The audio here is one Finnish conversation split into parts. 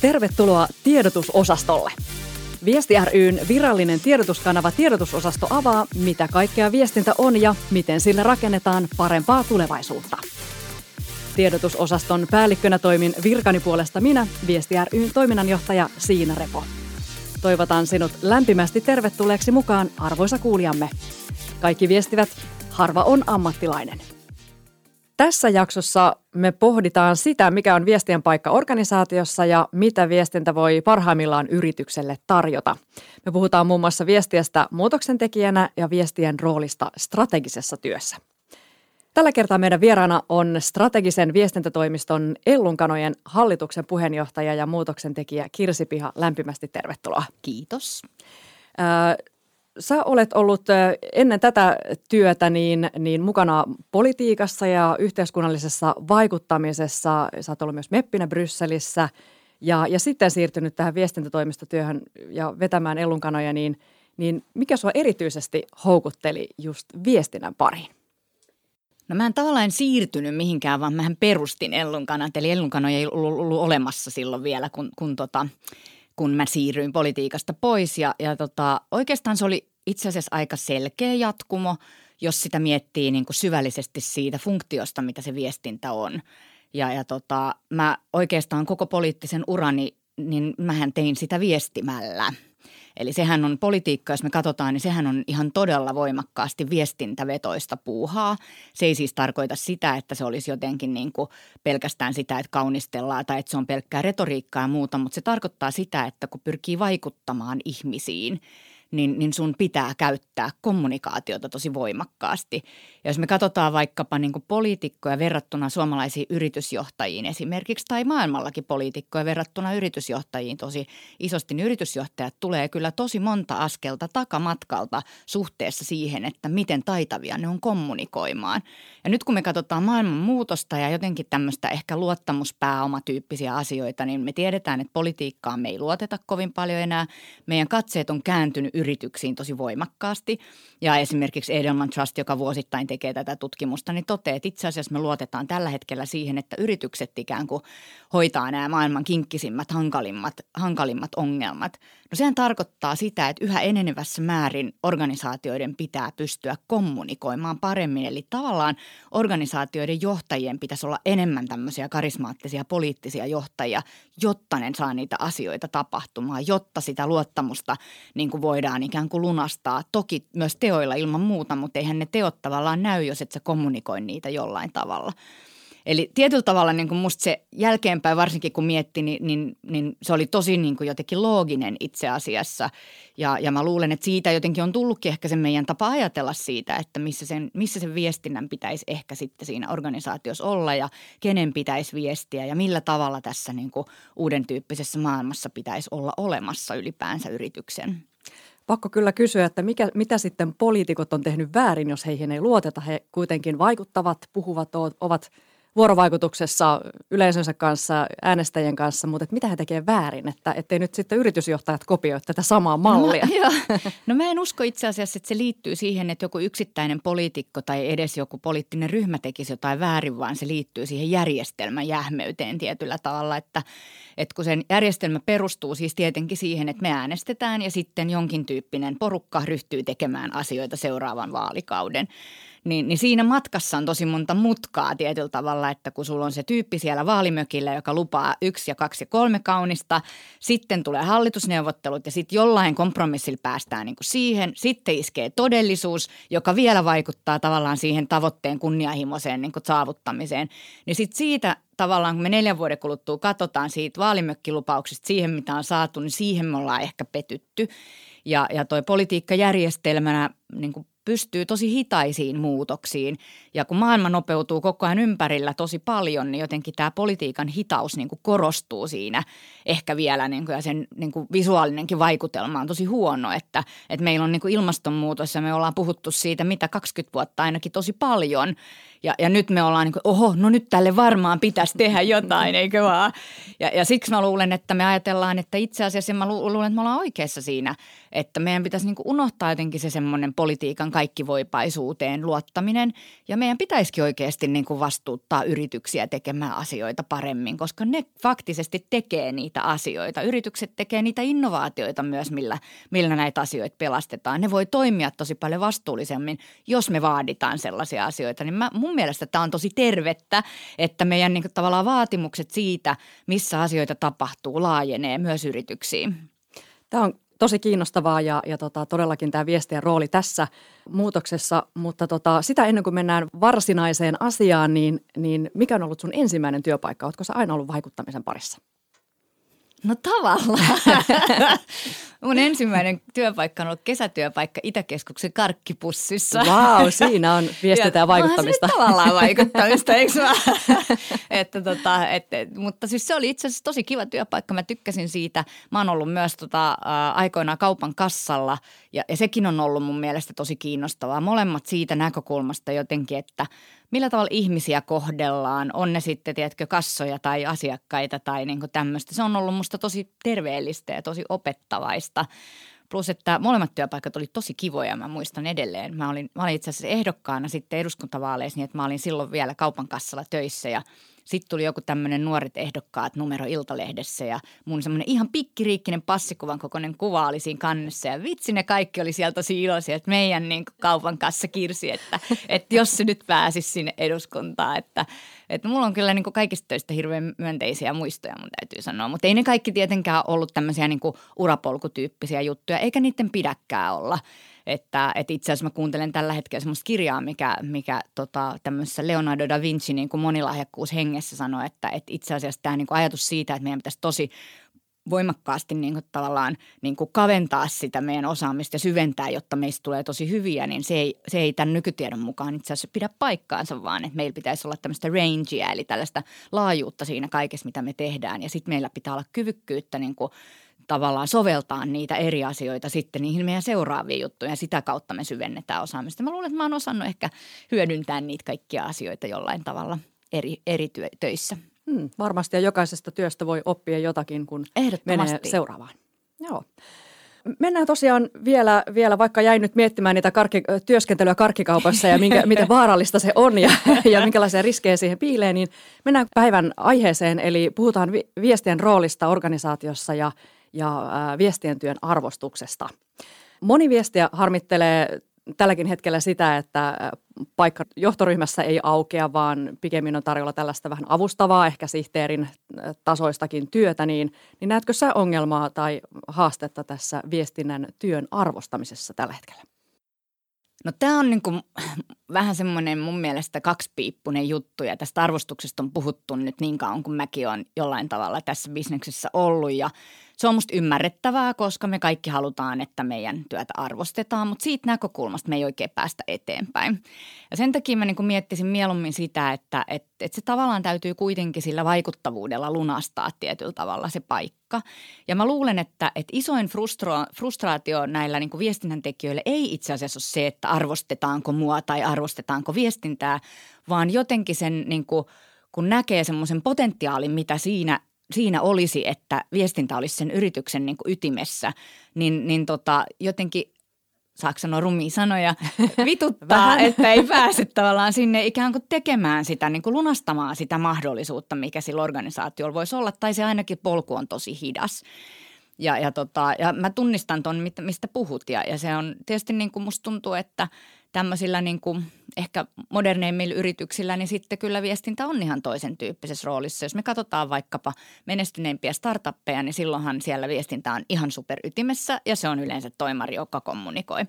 Tervetuloa tiedotusosastolle. Viesti ryn virallinen tiedotuskanava Tiedotusosasto avaa, mitä kaikkea viestintä on ja miten sillä rakennetaan parempaa tulevaisuutta. Tiedotusosaston päällikkönä toimin virkani puolesta minä, Viesti ryn toiminnanjohtaja Siina Repo. Toivotan sinut lämpimästi tervetulleeksi mukaan, arvoisa kuulijamme. Kaikki viestivät, harva on ammattilainen. Tässä jaksossa me pohditaan sitä, mikä on viestien paikka organisaatiossa ja mitä viestintä voi parhaimmillaan yritykselle tarjota. Me puhutaan muun muassa viestiästä muutoksen tekijänä ja viestien roolista strategisessa työssä. Tällä kertaa meidän vieraana on strategisen viestintätoimiston Ellunkanojen hallituksen puheenjohtaja ja muutoksen tekijä Kirsi Piha. Lämpimästi tervetuloa. Kiitos. Sä olet ollut ennen tätä työtä niin, niin mukana politiikassa ja yhteiskunnallisessa vaikuttamisessa. Sä oot ollut myös meppinä Brysselissä ja, ja sitten siirtynyt tähän viestintätoimistotyöhön ja vetämään ellunkanoja, niin, niin mikä sua erityisesti houkutteli just viestinnän pariin? No mä en tavallaan siirtynyt mihinkään, vaan mähän perustin Ellunkanat. Eli Ellunkanoja ei ollut, ollut olemassa silloin vielä, kun, kun tota, kun mä siirryin politiikasta pois. Ja, ja tota, oikeastaan se oli itse asiassa aika selkeä jatkumo, jos sitä miettii niin kuin syvällisesti siitä funktiosta, mitä se viestintä on. Ja, ja tota, mä oikeastaan koko poliittisen urani, niin mähän tein sitä viestimällä – Eli sehän on politiikka, jos me katsotaan, niin sehän on ihan todella voimakkaasti viestintävetoista puuhaa. Se ei siis tarkoita sitä, että se olisi jotenkin niin kuin pelkästään sitä, että kaunistellaan tai että se on pelkkää retoriikkaa ja muuta, mutta se tarkoittaa sitä, että kun pyrkii vaikuttamaan ihmisiin – niin, niin sun pitää käyttää kommunikaatiota tosi voimakkaasti. Ja jos me katsotaan vaikkapa niin poliitikkoja verrattuna suomalaisiin yritysjohtajiin esimerkiksi, tai maailmallakin poliitikkoja verrattuna yritysjohtajiin tosi isosti, niin yritysjohtajat tulee kyllä tosi monta askelta takamatkalta suhteessa siihen, että miten taitavia ne on kommunikoimaan. Ja nyt kun me katsotaan maailman muutosta ja jotenkin tämmöistä ehkä luottamuspääomatyyppisiä asioita, niin me tiedetään, että politiikkaan me ei luoteta kovin paljon enää. Meidän katseet on kääntynyt yrityksiin tosi voimakkaasti. Ja esimerkiksi Edelman Trust, joka vuosittain tekee tätä tutkimusta, niin toteaa, että itse asiassa me luotetaan tällä hetkellä siihen, että yritykset ikään kuin hoitaa nämä maailman kinkkisimmät, hankalimmat, hankalimmat ongelmat. No sehän tarkoittaa sitä, että yhä enenevässä määrin organisaatioiden pitää pystyä kommunikoimaan paremmin. Eli tavallaan organisaatioiden johtajien pitäisi olla enemmän tämmöisiä karismaattisia poliittisia johtajia, jotta ne saa niitä asioita tapahtumaan, jotta sitä luottamusta niin kuin voidaan ikään kuin lunastaa. Toki myös teoilla ilman muuta, mutta eihän ne teot tavallaan näy, jos et sä kommunikoi niitä jollain tavalla. Eli tietyllä tavalla niin kuin musta se jälkeenpäin, varsinkin kun mietti, niin, niin, niin se oli tosi niin kuin jotenkin looginen itse asiassa. Ja, ja mä luulen, että siitä jotenkin on tullutkin ehkä se meidän tapa ajatella siitä, että missä sen, missä sen viestinnän pitäisi ehkä sitten siinä organisaatiossa olla ja kenen pitäisi viestiä ja millä tavalla tässä niin kuin uuden tyyppisessä maailmassa pitäisi olla olemassa ylipäänsä yrityksen. Pakko kyllä kysyä, että mikä, mitä sitten poliitikot on tehnyt väärin, jos heihin ei luoteta. He kuitenkin vaikuttavat, puhuvat, ovat – vuorovaikutuksessa yleisönsä kanssa, äänestäjien kanssa, mutta että mitä he tekevät väärin, että ettei nyt sitten yritysjohtajat kopioi tätä samaa mallia. No, joo. no mä en usko itse asiassa, että se liittyy siihen, että joku yksittäinen poliitikko tai edes joku poliittinen ryhmä tekisi jotain väärin, vaan se liittyy siihen järjestelmän jähmeyteen tietyllä tavalla, että, että kun sen järjestelmä perustuu siis tietenkin siihen, että me äänestetään ja sitten jonkin tyyppinen porukka ryhtyy tekemään asioita seuraavan vaalikauden – niin, niin siinä matkassa on tosi monta mutkaa tietyllä tavalla, että kun sulla on se tyyppi siellä vaalimökillä, joka lupaa yksi ja kaksi ja kolme kaunista, sitten tulee hallitusneuvottelut ja sitten jollain kompromissilla päästään niin kuin siihen, sitten iskee todellisuus, joka vielä vaikuttaa tavallaan siihen tavoitteen kunnianhimoiseen niin kuin saavuttamiseen, niin sitten siitä tavallaan kun me neljän vuoden kuluttua katsotaan siitä vaalimökkilupauksesta siihen, mitä on saatu, niin siihen me ollaan ehkä petytty. Ja, ja toi politiikkajärjestelmänä niin kuin pystyy tosi hitaisiin muutoksiin. Ja kun maailma nopeutuu koko ajan ympärillä tosi paljon, niin jotenkin tämä politiikan hitaus niin kuin korostuu siinä ehkä vielä niin kuin, ja sen niin kuin visuaalinenkin vaikutelma on tosi huono, että, että meillä on niin kuin ilmastonmuutos ja me ollaan puhuttu siitä mitä 20 vuotta ainakin tosi paljon – ja, ja nyt me ollaan niin kuin, oho, no nyt tälle varmaan pitäisi tehdä jotain, eikö vaan? Ja, ja siksi mä luulen, että me ajatellaan, että itse asiassa mä luulen, että me ollaan oikeassa siinä, että meidän pitäisi niin kuin unohtaa jotenkin se semmoinen politiikan kaikkivoipaisuuteen luottaminen ja meidän pitäisikin oikeasti niin kuin vastuuttaa yrityksiä tekemään asioita paremmin, koska ne faktisesti tekee niitä asioita. Yritykset tekee niitä innovaatioita myös, millä, millä näitä asioita pelastetaan. Ne voi toimia tosi paljon vastuullisemmin, jos me vaaditaan sellaisia asioita. Niin mä, mun mielestä tämä on tosi tervettä, että meidän niin kuin tavallaan vaatimukset siitä, missä asioita tapahtuu, laajenee myös yrityksiin. Tämä on tosi kiinnostavaa ja, ja tota, todellakin tämä viestien rooli tässä muutoksessa, mutta tota, sitä ennen kuin mennään varsinaiseen asiaan, niin, niin mikä on ollut sun ensimmäinen työpaikka? Oletko sä aina ollut vaikuttamisen parissa? No tavallaan. Mun ensimmäinen työpaikka on ollut kesätyöpaikka Itäkeskuksen karkkipussissa. Vau, wow, siinä on viestintää ja vaikuttamista. Se tavallaan vaikuttamista, eikö mä? että tota, et, mutta siis se oli itse asiassa tosi kiva työpaikka. Mä tykkäsin siitä. Mä oon ollut myös tota, aikoinaan kaupan kassalla ja, ja sekin on ollut mun mielestä tosi kiinnostavaa. Molemmat siitä näkökulmasta jotenkin, että – millä tavalla ihmisiä kohdellaan, on ne sitten, tiedätkö, kassoja tai asiakkaita tai niin tämmöistä. Se on ollut musta tosi terveellistä ja tosi opettavaista. Plus, että molemmat työpaikat oli tosi kivoja, mä muistan edelleen. Mä olin, mä olin itse asiassa ehdokkaana sitten eduskuntavaaleissa niin, että mä olin silloin vielä kaupan kassalla töissä ja – sitten tuli joku tämmöinen nuoret ehdokkaat numero Iltalehdessä ja mun semmoinen ihan pikkiriikkinen passikuvan kokoinen kuva oli siinä kannessa. Ja vitsi ne kaikki oli sieltä tosi iloisia, että meidän niin kaupan kassa kirsi, että, että jos se nyt pääsisi sinne eduskuntaan. Että, että mulla on kyllä niin kaikista töistä hirveän myönteisiä muistoja, mun täytyy sanoa. Mutta ei ne kaikki tietenkään ollut tämmöisiä niin urapolkutyyppisiä juttuja, eikä niiden pidäkään olla. Että, että itse asiassa mä kuuntelen tällä hetkellä semmoista kirjaa, mikä, mikä tota, tämmöisessä Leonardo da Vinci niin kuin monilahjakkuus hengessä sanoi, että, että itse asiassa tämä niin kuin ajatus siitä, että meidän pitäisi tosi voimakkaasti niin kuin tavallaan niin kuin kaventaa sitä meidän osaamista ja syventää, jotta meistä tulee tosi hyviä, niin se ei, se ei tämän nykytiedon mukaan itse asiassa pidä paikkaansa, vaan että meillä pitäisi olla tämmöistä rangea, eli tällaista laajuutta siinä kaikessa, mitä me tehdään. Ja sitten meillä pitää olla kyvykkyyttä niin kuin tavallaan soveltaa niitä eri asioita sitten niihin meidän seuraaviin juttuihin ja sitä kautta me syvennetään osaamista. Mä luulen, että mä oon osannut ehkä hyödyntää niitä kaikkia asioita jollain tavalla eri, eri työ, töissä. Hmm, varmasti ja jokaisesta työstä voi oppia jotakin, kun menee seuraavaan. Joo. Mennään tosiaan vielä, vielä, vaikka jäin nyt miettimään niitä karkki, työskentelyä karkkikaupassa ja minkä, miten vaarallista se on ja, ja minkälaisia riskejä siihen piilee, niin mennään päivän aiheeseen, eli puhutaan vi, viestien roolista organisaatiossa ja ja viestien työn arvostuksesta. Moni viestiä harmittelee tälläkin hetkellä sitä, että paikka johtoryhmässä ei aukea, vaan pikemmin on tarjolla tällaista vähän avustavaa, ehkä sihteerin tasoistakin työtä, niin, niin näetkö sä ongelmaa tai haastetta tässä viestinnän työn arvostamisessa tällä hetkellä? No tämä on niin kuin vähän semmoinen mun mielestä kaksipiippunen juttu ja tästä arvostuksesta on puhuttu nyt niin kauan kuin mäkin olen jollain tavalla tässä bisneksessä ollut ja – se on musta ymmärrettävää, koska me kaikki halutaan, että meidän työtä arvostetaan, mutta siitä näkökulmasta me ei oikein päästä eteenpäin. Ja sen takia mä niin miettisin mieluummin sitä, että, että, että se tavallaan täytyy kuitenkin sillä vaikuttavuudella lunastaa tietyllä tavalla se paikka. Ja mä luulen, että, että isoin frustro, frustraatio näillä niin viestinnän tekijöillä ei itse asiassa ole se, että arvostetaanko mua tai arvostetaanko viestintää, vaan jotenkin sen niin kuin, kun näkee semmoisen potentiaalin, mitä siinä siinä olisi, että viestintä olisi sen yrityksen niin kuin ytimessä, niin, niin tota, jotenkin saako sanoa rumia sanoja, vituttaa, että ei pääse tavallaan sinne ikään kuin tekemään sitä, niin kuin lunastamaan sitä mahdollisuutta, mikä sillä organisaatiolla voisi olla, tai se ainakin polku on tosi hidas. Ja, ja, tota, ja mä tunnistan ton, mistä puhut, ja, ja se on tietysti niin kuin musta tuntuu, että – tämmöisillä niin kuin ehkä moderneimmilla yrityksillä, niin sitten kyllä viestintä on ihan toisen tyyppisessä roolissa. Jos me katsotaan vaikkapa menestyneimpiä startuppeja, niin silloinhan siellä viestintä on ihan superytimessä ja se on yleensä toimari, joka kommunikoi.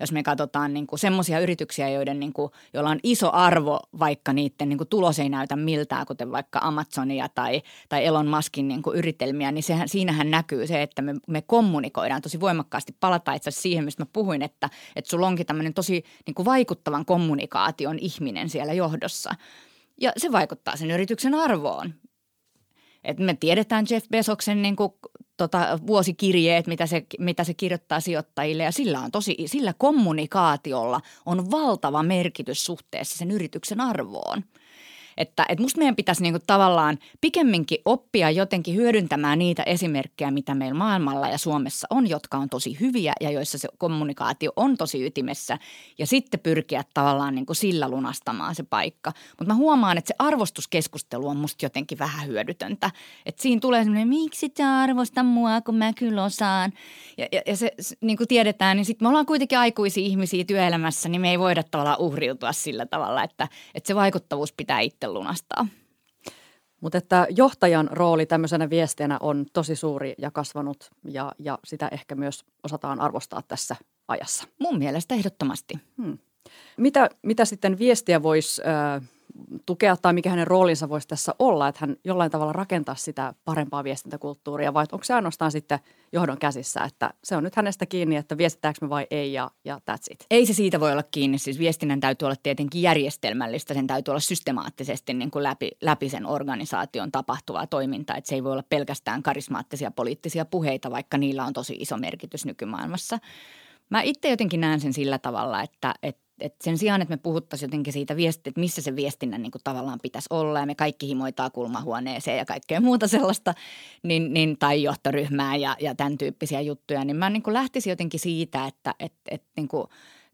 Jos me katsotaan niin semmoisia yrityksiä, joiden niin kuin, joilla on iso arvo, vaikka niiden niin kuin tulos ei näytä miltään, kuten vaikka Amazonia tai, tai Elon Muskin niin kuin yritelmiä, niin sehän, siinähän näkyy se, että me, me kommunikoidaan tosi voimakkaasti. Palata itse siihen, mistä mä puhuin, että, että sulla onkin tämmöinen tosi niin kuin vaikuttavan kommunikaation ihminen siellä johdossa. Ja se vaikuttaa sen yrityksen arvoon. Et me tiedetään Jeff Bezoksen niin kuin, tota, vuosikirjeet, mitä se, mitä se kirjoittaa sijoittajille ja sillä, on tosi, sillä kommunikaatiolla on valtava merkitys suhteessa sen yrityksen arvoon. Että, että musta meidän pitäisi niinku tavallaan pikemminkin oppia jotenkin hyödyntämään niitä esimerkkejä, mitä meillä maailmalla ja Suomessa on, jotka on tosi hyviä ja joissa se kommunikaatio on tosi ytimessä. Ja sitten pyrkiä tavallaan niinku sillä lunastamaan se paikka. Mutta mä huomaan, että se arvostuskeskustelu on musta jotenkin vähän hyödytöntä. Että siinä tulee semmoinen, miksi sä arvosta mua, kun mä kyllä osaan. Ja, ja, ja se, niin kuin tiedetään, niin sitten me ollaan kuitenkin aikuisia ihmisiä työelämässä, niin me ei voida tavallaan uhriutua sillä tavalla, että, että se vaikuttavuus pitää itse lunastaa. Mutta että johtajan rooli tämmöisenä viestiänä on tosi suuri ja kasvanut ja, ja sitä ehkä myös osataan arvostaa tässä ajassa. Mun mielestä ehdottomasti. Hmm. Mitä, mitä sitten viestiä voisi äh, tukea tai mikä hänen roolinsa voisi tässä olla, että hän jollain tavalla rakentaa sitä parempaa viestintäkulttuuria vai onko se ainoastaan sitten johdon käsissä, että se on nyt hänestä kiinni, että viestitäänkö me vai ei ja, ja that's it. Ei se siitä voi olla kiinni, siis viestinnän täytyy olla tietenkin järjestelmällistä, sen täytyy olla systemaattisesti niin kuin läpi, läpi sen organisaation tapahtuvaa toimintaa, että se ei voi olla pelkästään karismaattisia poliittisia puheita, vaikka niillä on tosi iso merkitys nykymaailmassa. Mä itse jotenkin näen sen sillä tavalla, että, että et sen sijaan, että me puhuttaisiin jotenkin siitä viesti, että missä se viestinnän niin kuin tavallaan pitäisi olla ja me kaikki himoitaa kulmahuoneeseen ja kaikkea muuta sellaista, niin, niin, tai johtoryhmää ja, ja tämän tyyppisiä juttuja, niin mä niin kuin lähtisin jotenkin siitä, että et, et, niin kuin,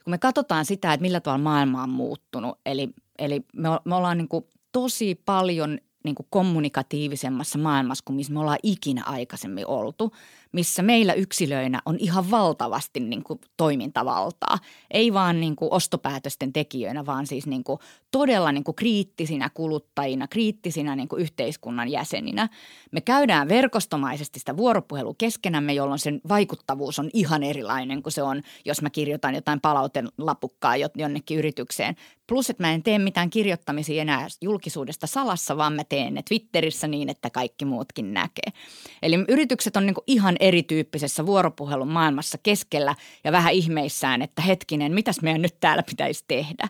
kun me katsotaan sitä, että millä tavalla maailma on muuttunut, eli, eli me, me ollaan niin kuin tosi paljon niin kuin kommunikatiivisemmassa maailmassa kuin missä me ollaan ikinä aikaisemmin oltu – missä meillä yksilöinä on ihan valtavasti niin kuin toimintavaltaa. Ei vaan niin kuin ostopäätösten tekijöinä, vaan siis niin kuin todella niin kuin kriittisinä kuluttajina, kriittisinä niin kuin yhteiskunnan jäseninä. Me käydään verkostomaisesti sitä vuoropuhelua keskenämme, jolloin sen vaikuttavuus on ihan erilainen kuin se on, jos mä kirjoitan jotain palautelapukkaa jonnekin yritykseen. Plus, että mä en tee mitään kirjoittamisia enää julkisuudesta salassa, vaan mä teen ne Twitterissä niin, että kaikki muutkin näkee. Eli yritykset on niin kuin ihan erityyppisessä vuoropuhelun maailmassa keskellä ja vähän ihmeissään, että hetkinen, mitäs meidän nyt täällä pitäisi tehdä.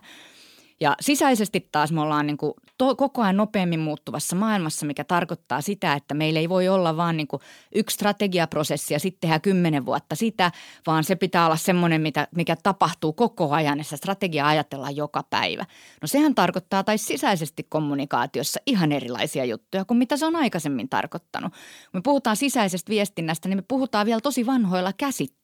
Ja sisäisesti taas me ollaan niin kuin to, koko ajan nopeammin muuttuvassa maailmassa, mikä tarkoittaa sitä, että meillä ei voi olla vaan niin kuin yksi strategiaprosessi ja sitten tehdään kymmenen vuotta sitä, vaan se pitää olla semmoinen, mitä, mikä tapahtuu koko ajan ja se strategia ajatellaan joka päivä. No sehän tarkoittaa tai sisäisesti kommunikaatiossa ihan erilaisia juttuja kuin mitä se on aikaisemmin tarkoittanut. Kun me puhutaan sisäisestä viestinnästä, niin me puhutaan vielä tosi vanhoilla käsitteillä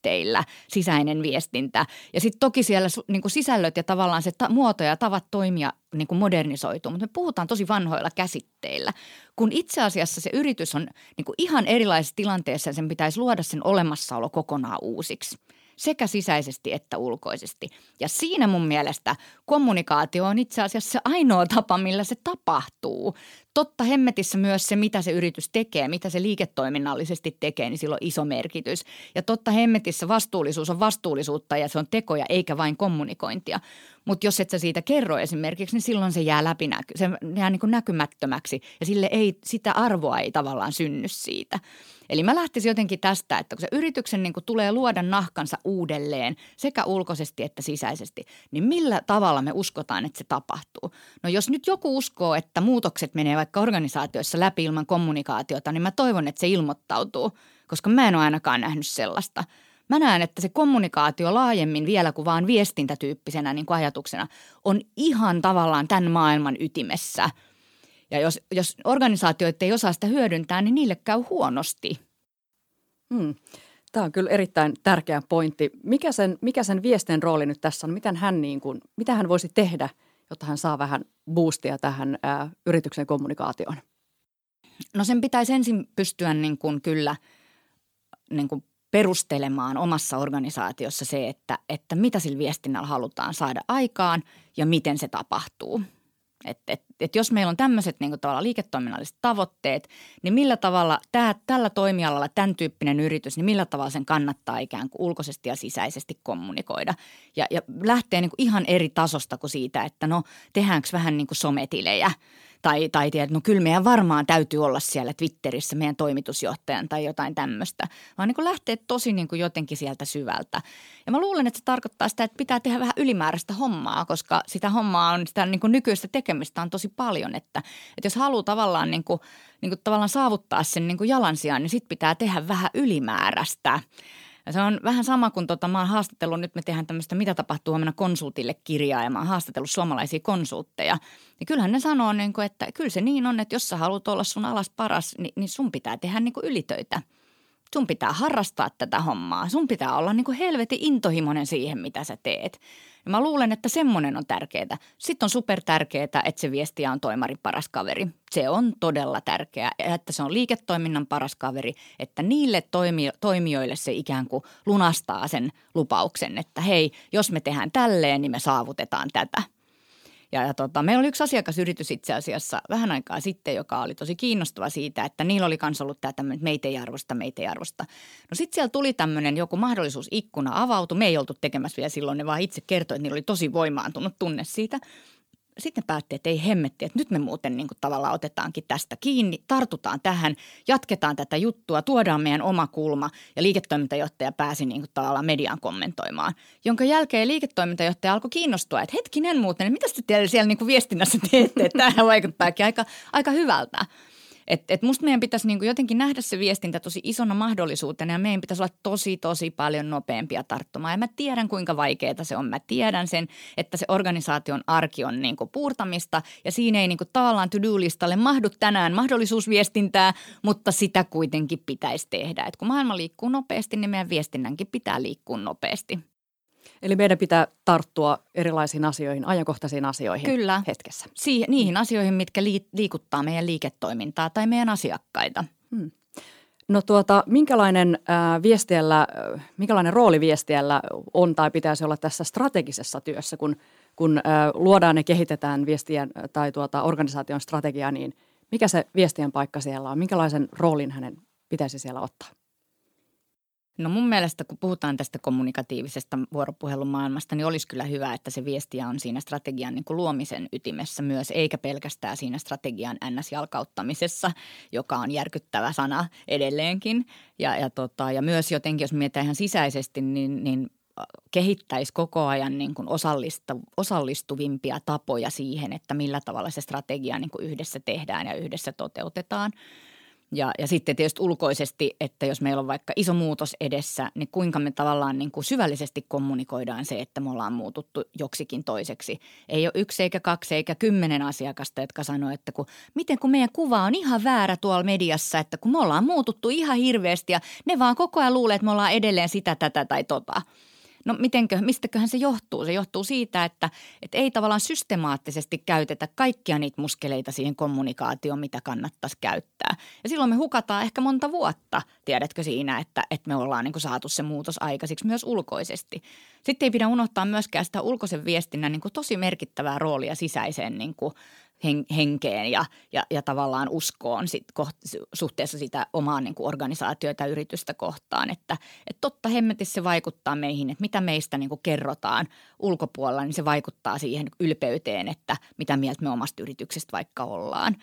sisäinen viestintä. Ja sitten toki siellä niin kuin sisällöt ja tavallaan se ta- muoto ja tavat toimia niin kuin modernisoituu, mutta me puhutaan tosi vanhoilla käsitteillä, kun itse asiassa se yritys on niin kuin ihan erilaisessa tilanteessa ja sen pitäisi luoda sen olemassaolo kokonaan uusiksi sekä sisäisesti että ulkoisesti. Ja siinä mun mielestä kommunikaatio on itse asiassa ainoa tapa, millä se tapahtuu. Totta hemmetissä myös se, mitä se yritys tekee, mitä se liiketoiminnallisesti tekee, niin sillä on iso merkitys. Ja totta hemmetissä vastuullisuus on vastuullisuutta ja se on tekoja eikä vain kommunikointia. Mutta jos et sä siitä kerro esimerkiksi, niin silloin se jää läpinäky, se jää niin kuin näkymättömäksi ja sille ei, sitä arvoa ei tavallaan synny siitä. Eli mä lähtisin jotenkin tästä, että kun se yrityksen niin kuin tulee luoda nahkansa uudelleen sekä ulkoisesti että sisäisesti, niin millä tavalla me uskotaan, että se tapahtuu? No jos nyt joku uskoo, että muutokset menee vaikka organisaatioissa läpi ilman kommunikaatiota, niin mä toivon, että se ilmoittautuu, koska mä en ole ainakaan nähnyt sellaista – Mä näen, että se kommunikaatio laajemmin vielä kuin vaan viestintätyyppisenä niin kuin ajatuksena on ihan tavallaan tämän maailman ytimessä. Ja jos, jos organisaatioit ei osaa sitä hyödyntää, niin niille käy huonosti. Hmm. Tämä on kyllä erittäin tärkeä pointti. Mikä sen, mikä sen viestin rooli nyt tässä on? Miten hän niin kuin, mitä hän voisi tehdä, jotta hän saa vähän boostia tähän ää, yrityksen kommunikaatioon? No sen pitäisi ensin pystyä niin kuin kyllä niin kuin perustelemaan omassa organisaatiossa se, että, että mitä sillä viestinnällä halutaan saada aikaan ja miten se tapahtuu. Et, et, et jos meillä on tämmöiset niin liiketoiminnalliset tavoitteet, niin millä tavalla tää, tällä toimialalla tämän tyyppinen yritys, niin millä tavalla sen kannattaa ikään kuin ulkoisesti ja sisäisesti kommunikoida. Ja, ja lähtee niin kuin ihan eri tasosta kuin siitä, että no tehdäänkö vähän niin kuin sometilejä – tai, tai tiedät, no kyllä meidän varmaan täytyy olla siellä Twitterissä meidän toimitusjohtajan tai jotain tämmöistä, vaan niin kuin lähtee tosi niin kuin jotenkin sieltä syvältä. Ja mä luulen, että se tarkoittaa sitä, että pitää tehdä vähän ylimääräistä hommaa, koska sitä hommaa on, sitä niin kuin nykyistä tekemistä on tosi paljon, että, että jos haluaa tavallaan, niin kuin, niin kuin tavallaan saavuttaa sen niin kuin jalansijan, niin sitten pitää tehdä vähän ylimääräistä Ja se on vähän sama kuin tota, mä oon haastatellut, nyt me tehdään tämmöistä Mitä tapahtuu huomenna konsultille kirjaa ja mä oon haastatellut suomalaisia konsultteja. Ja kyllähän ne sanoo, niin kuin, että kyllä se niin on, että jos sä haluat olla sun alas paras, niin, niin sun pitää tehdä niin kuin ylitöitä – sun pitää harrastaa tätä hommaa. Sun pitää olla niin kuin helvetin intohimoinen siihen, mitä sä teet. Ja mä luulen, että semmoinen on tärkeää. Sitten on super tärkeää, että se viestiä on toimarin paras kaveri. Se on todella tärkeää, että se on liiketoiminnan paras kaveri, että niille toimijoille se ikään kuin lunastaa sen lupauksen, että hei, jos me tehdään tälleen, niin me saavutetaan tätä – ja, ja tota, meillä oli yksi asiakasyritys itse asiassa vähän aikaa sitten, joka oli tosi kiinnostava siitä, että niillä oli myös ollut tämä tämmöinen, että meitä ei arvosta, meitä ei arvosta. No sitten siellä tuli tämmöinen joku mahdollisuusikkuna avautu. Me ei oltu tekemässä vielä silloin, ne vaan itse kertoi, että niillä oli tosi voimaantunut tunne siitä sitten päätti, että ei hemmetti, että nyt me muuten niin kuin tavallaan otetaankin tästä kiinni, tartutaan tähän, jatketaan tätä juttua, tuodaan meidän oma kulma ja liiketoimintajohtaja pääsi niin kuin tavallaan mediaan kommentoimaan. Jonka jälkeen liiketoimintajohtaja alkoi kiinnostua, että hetkinen muuten, mitä te siellä niin kuin viestinnässä teette, että tämä vaikuttaakin aika, aika hyvältä. Et, et musta meidän pitäisi niinku jotenkin nähdä se viestintä tosi isona mahdollisuutena ja meidän pitäisi olla tosi tosi paljon nopeampia tarttumaan. Ja mä tiedän kuinka vaikeaa se on. Mä tiedän sen, että se organisaation arki on niinku puurtamista ja siinä ei niinku tavallaan to-do-listalle mahdu tänään mahdollisuus viestintää, mutta sitä kuitenkin pitäisi tehdä. Et kun maailma liikkuu nopeasti, niin meidän viestinnänkin pitää liikkua nopeasti. Eli meidän pitää tarttua erilaisiin asioihin, ajankohtaisiin asioihin Kyllä. hetkessä. Siihen, niihin asioihin, mitkä liikuttaa meidän liiketoimintaa tai meidän asiakkaita. Hmm. No tuota, minkälainen, äh, viestiällä, minkälainen rooli viestiällä on tai pitäisi olla tässä strategisessa työssä, kun, kun äh, luodaan ja kehitetään viestien tai tuota, organisaation strategiaa, niin mikä se viestien paikka siellä on? Minkälaisen roolin hänen pitäisi siellä ottaa? No mun mielestä, kun puhutaan tästä kommunikatiivisesta vuoropuhelumaailmasta, niin olisi kyllä hyvä, että se viestiä on siinä strategian niin kuin luomisen ytimessä myös, eikä pelkästään siinä strategian NS-jalkauttamisessa, joka on järkyttävä sana edelleenkin. Ja, ja, tota, ja myös jotenkin, jos mietitään ihan sisäisesti, niin, niin kehittäisi koko ajan niin kuin osallistuvimpia tapoja siihen, että millä tavalla se strategia niin kuin yhdessä tehdään ja yhdessä toteutetaan – ja, ja sitten tietysti ulkoisesti, että jos meillä on vaikka iso muutos edessä, niin kuinka me tavallaan niin kuin syvällisesti kommunikoidaan se, että me ollaan muututtu joksikin toiseksi. Ei ole yksi eikä kaksi eikä kymmenen asiakasta, jotka sanoo, että kun, miten kun meidän kuva on ihan väärä tuolla mediassa, että kun me ollaan muututtu ihan hirveästi ja ne vaan koko ajan luulee, että me ollaan edelleen sitä, tätä tai tota – No mitenkö, mistäköhän se johtuu? Se johtuu siitä, että, että ei tavallaan systemaattisesti käytetä kaikkia niitä muskeleita siihen kommunikaatioon, mitä kannattaisi käyttää. Ja silloin me hukataan ehkä monta vuotta, tiedätkö siinä, että, että me ollaan niin kuin saatu se muutos aikaisiksi myös ulkoisesti. Sitten ei pidä unohtaa myöskään sitä ulkoisen viestinnän niin kuin tosi merkittävää roolia sisäiseen niin kuin henkeen ja, ja, ja tavallaan uskoon sit koht, suhteessa sitä omaa niin kuin organisaatioita ja yritystä kohtaan. Että, että totta hemmetissä se vaikuttaa meihin, että mitä meistä niin kuin kerrotaan ulkopuolella, niin se vaikuttaa siihen ylpeyteen, että mitä mieltä me omasta yrityksestä vaikka ollaan.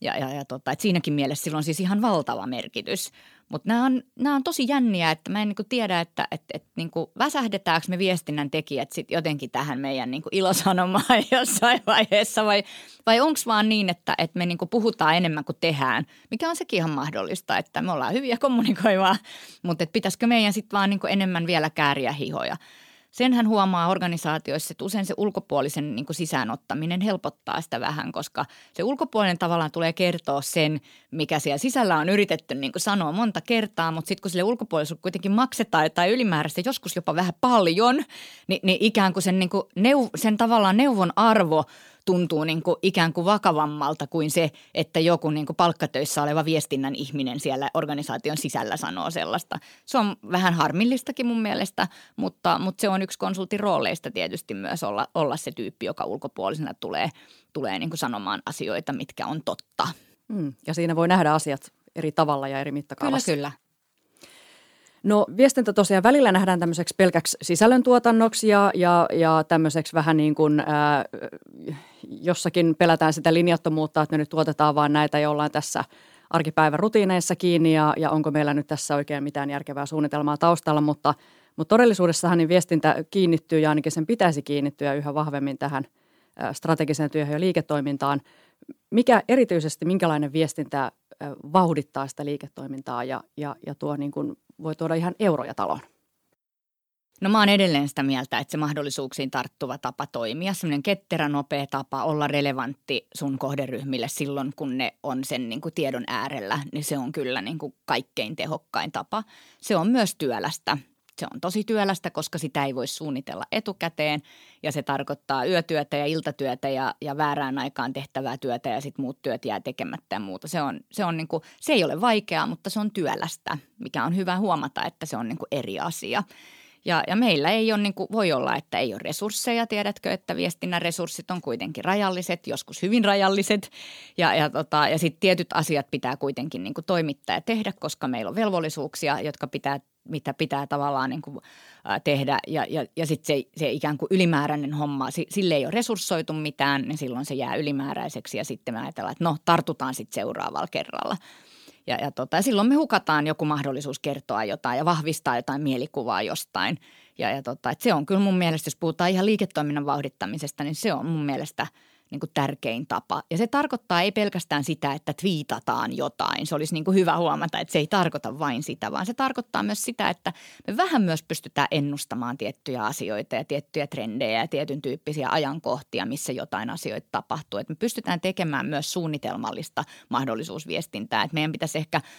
Ja, ja, ja tota, että siinäkin mielessä sillä on siis ihan valtava merkitys. Mutta nämä on, nämä on tosi jänniä, että mä en niinku tiedä, että et, et niinku väsähdetäänkö me viestinnän tekijät sit jotenkin tähän meidän niinku ilosanomaan jossain vaiheessa vai, vai onko vaan niin, että et me niinku puhutaan enemmän kuin tehdään, mikä on sekin ihan mahdollista, että me ollaan hyviä kommunikoivaa, mutta pitäisikö meidän sitten vaan niinku enemmän vielä kääriä hihoja – sen hän huomaa organisaatioissa, että usein se ulkopuolisen niin kuin sisäänottaminen helpottaa sitä vähän, koska se ulkopuolinen tavallaan tulee kertoa sen, mikä siellä sisällä on yritetty niin kuin sanoa monta kertaa, mutta sitten kun sille ulkopuoliselle kuitenkin maksetaan jotain ylimääräistä, joskus jopa vähän paljon, niin, niin ikään kuin sen, niin kuin neu, sen tavallaan neuvon arvo – tuntuu niin kuin ikään kuin vakavammalta kuin se, että joku niin kuin palkkatöissä oleva viestinnän ihminen siellä organisaation sisällä sanoo sellaista. Se on vähän harmillistakin mun mielestä, mutta, mutta se on yksi konsultin rooleista tietysti myös olla, olla se tyyppi, joka ulkopuolisena tulee, tulee niin kuin sanomaan asioita, mitkä on totta. Mm, ja siinä voi nähdä asiat eri tavalla ja eri mittakaavassa. Kyllä, kyllä. No viestintä tosiaan välillä nähdään tämmöiseksi pelkäksi sisällöntuotannoksi ja, ja, ja tämmöiseksi vähän niin kuin ää, jossakin pelätään sitä linjattomuutta, että me nyt tuotetaan vaan näitä jollain tässä arkipäivän rutiineissa kiinni ja, ja onko meillä nyt tässä oikein mitään järkevää suunnitelmaa taustalla, mutta, mutta todellisuudessahan niin viestintä kiinnittyy ja ainakin sen pitäisi kiinnittyä yhä vahvemmin tähän strategiseen työhön ja liiketoimintaan. Mikä erityisesti, minkälainen viestintä vauhdittaa sitä liiketoimintaa ja, ja, ja tuo niin kuin, voi tuoda ihan euroja taloon? No mä oon edelleen sitä mieltä, että se mahdollisuuksiin tarttuva tapa toimia, semmoinen ketterä, nopea tapa olla relevantti sun kohderyhmille silloin, kun ne on sen niin kuin tiedon äärellä, niin se on kyllä niin kuin kaikkein tehokkain tapa. Se on myös työlästä. Se on tosi työlästä, koska sitä ei voi suunnitella etukäteen ja se tarkoittaa yötyötä ja iltatyötä ja, ja väärään aikaan tehtävää työtä ja sitten muut työt jää tekemättä ja muuta. Se, on, se, on niin kuin, se ei ole vaikeaa, mutta se on työlästä, mikä on hyvä huomata, että se on niin kuin eri asia. Ja, ja meillä ei ole, niin kuin, voi olla, että ei ole resursseja. Tiedätkö, että viestinnän resurssit on kuitenkin rajalliset, joskus hyvin rajalliset. Ja, ja, tota, ja sitten tietyt asiat pitää kuitenkin niin kuin toimittaa ja tehdä, koska meillä on velvollisuuksia, jotka pitää mitä pitää tavallaan niin kuin, tehdä ja, ja, ja sitten se, se ikään kuin ylimääräinen homma, sille ei ole resurssoitu mitään, niin silloin se jää ylimääräiseksi ja sitten me ajatellaan, että no tartutaan sitten seuraavalla kerralla. Ja, ja, tota, ja silloin me hukataan joku mahdollisuus kertoa jotain ja vahvistaa jotain mielikuvaa jostain. Ja, ja tota, et se on kyllä mun mielestä, jos puhutaan ihan liiketoiminnan vauhdittamisesta, niin se on mun mielestä – niin kuin tärkein tapa. Ja se tarkoittaa ei pelkästään sitä, että twiitataan jotain. Se olisi niin kuin hyvä huomata, että se ei tarkoita vain sitä, vaan se tarkoittaa myös sitä, että me vähän myös pystytään ennustamaan tiettyjä asioita ja tiettyjä trendejä ja tietyn tyyppisiä ajankohtia, missä jotain asioita tapahtuu. Että me pystytään tekemään myös suunnitelmallista mahdollisuusviestintää. Että meidän pitäisi ehkä –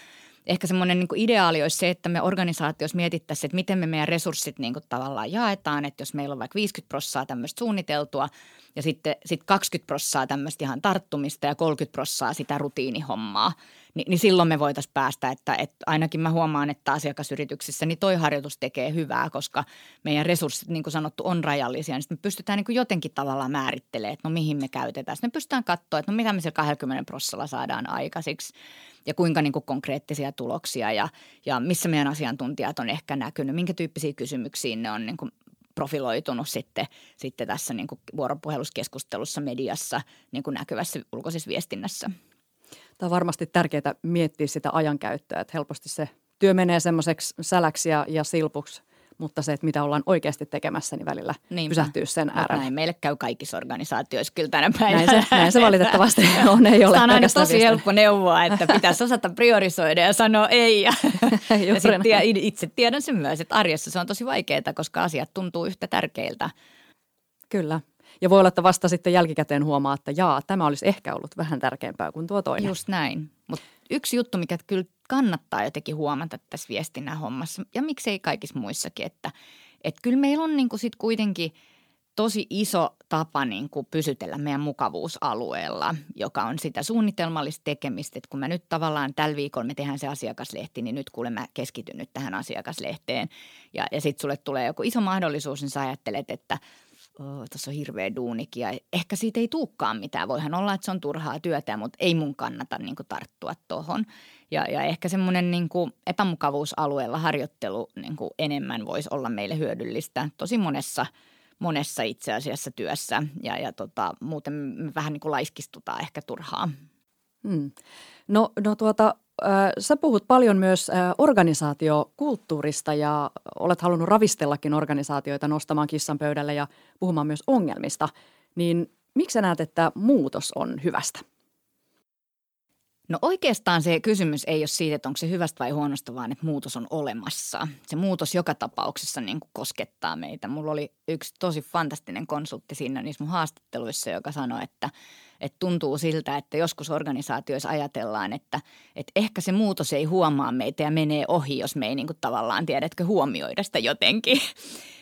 ehkä semmoinen niin ideaali olisi se, että me organisaatiossa mietittäisiin, että miten me meidän resurssit niin kuin tavallaan jaetaan. Että jos meillä on vaikka 50 prossaa tämmöistä suunniteltua ja sitten sit 20 prossaa tämmöistä ihan tarttumista ja 30 prossaa sitä rutiinihommaa – niin, niin silloin me voitaisiin päästä, että, että ainakin mä huomaan, että asiakasyrityksissä niin toi harjoitus tekee hyvää, koska meidän resurssit, niin kuin sanottu, on rajallisia. Niin me pystytään niin kuin jotenkin tavallaan määrittelemään, että no mihin me käytetään. Sitten me pystytään katsoa, että no mitä me se 20 prosentilla saadaan aikaisiksi ja kuinka niin kuin konkreettisia tuloksia ja, ja missä meidän asiantuntijat on ehkä näkynyt, minkä tyyppisiä kysymyksiä ne on niin kuin profiloitunut sitten, sitten tässä niin kuin vuoropuheluskeskustelussa, mediassa, niin kuin näkyvässä ulkoisessa viestinnässä. Tämä on varmasti tärkeää miettiä sitä ajankäyttöä, että helposti se työ menee semmoiseksi säläksi ja, ja silpuksi, mutta se, että mitä ollaan oikeasti tekemässä, niin välillä Niinpä. pysähtyy sen äärellä. Näin meille käy kaikissa organisaatioissa kyllä tänä päivänä. Näin se, näin se valitettavasti on, ei ole Tämä on aina tosi viestiä. helppo neuvoa, että pitäisi osata priorisoida ja sanoa ei. Ja, ja sit, itse tiedän sen myös, että arjessa se on tosi vaikeaa, koska asiat tuntuu yhtä tärkeiltä. Kyllä. Ja voi olla, että vasta sitten jälkikäteen huomaa, että jaa, tämä olisi ehkä ollut vähän tärkeämpää kuin tuo toinen. Just näin. Mutta yksi juttu, mikä kyllä kannattaa jotenkin huomata tässä viestinnän hommassa, ja miksei kaikissa muissakin, että, että kyllä meillä on niin kuin sit kuitenkin tosi iso tapa niin kuin pysytellä meidän mukavuusalueella, joka on sitä suunnitelmallista tekemistä. Että kun mä nyt tavallaan tällä viikolla me tehdään se asiakaslehti, niin nyt kuulemma mä keskityn nyt tähän asiakaslehteen. Ja, ja sitten sulle tulee joku iso mahdollisuus, niin sä ajattelet, että – tuossa on hirveä duunikin ja ehkä siitä ei tuukkaan mitään. Voihan olla, että se on turhaa työtä, mutta ei mun kannata niin kuin tarttua tuohon. Ja, ja ehkä semmoinen niin epämukavuusalueella harjoittelu niin kuin enemmän voisi olla meille hyödyllistä tosi monessa, monessa itse asiassa työssä. Ja, ja tota, muuten me vähän niin kuin laiskistutaan ehkä turhaa. Hmm. No, no tuota, Sä puhut paljon myös organisaatiokulttuurista ja olet halunnut ravistellakin organisaatioita nostamaan kissan pöydälle ja puhumaan myös ongelmista. Niin miksi sä näet, että muutos on hyvästä? No oikeastaan se kysymys ei ole siitä, että onko se hyvästä vai huonosta, vaan että muutos on olemassa. Se muutos joka tapauksessa niin kuin koskettaa meitä. Mulla oli yksi tosi fantastinen konsultti siinä niissä mun haastatteluissa, joka sanoi, että – että tuntuu siltä, että joskus organisaatioissa ajatellaan, että, että ehkä se muutos ei huomaa meitä ja menee ohi, jos me ei niin kuin tavallaan tiedätkö huomioida sitä jotenkin.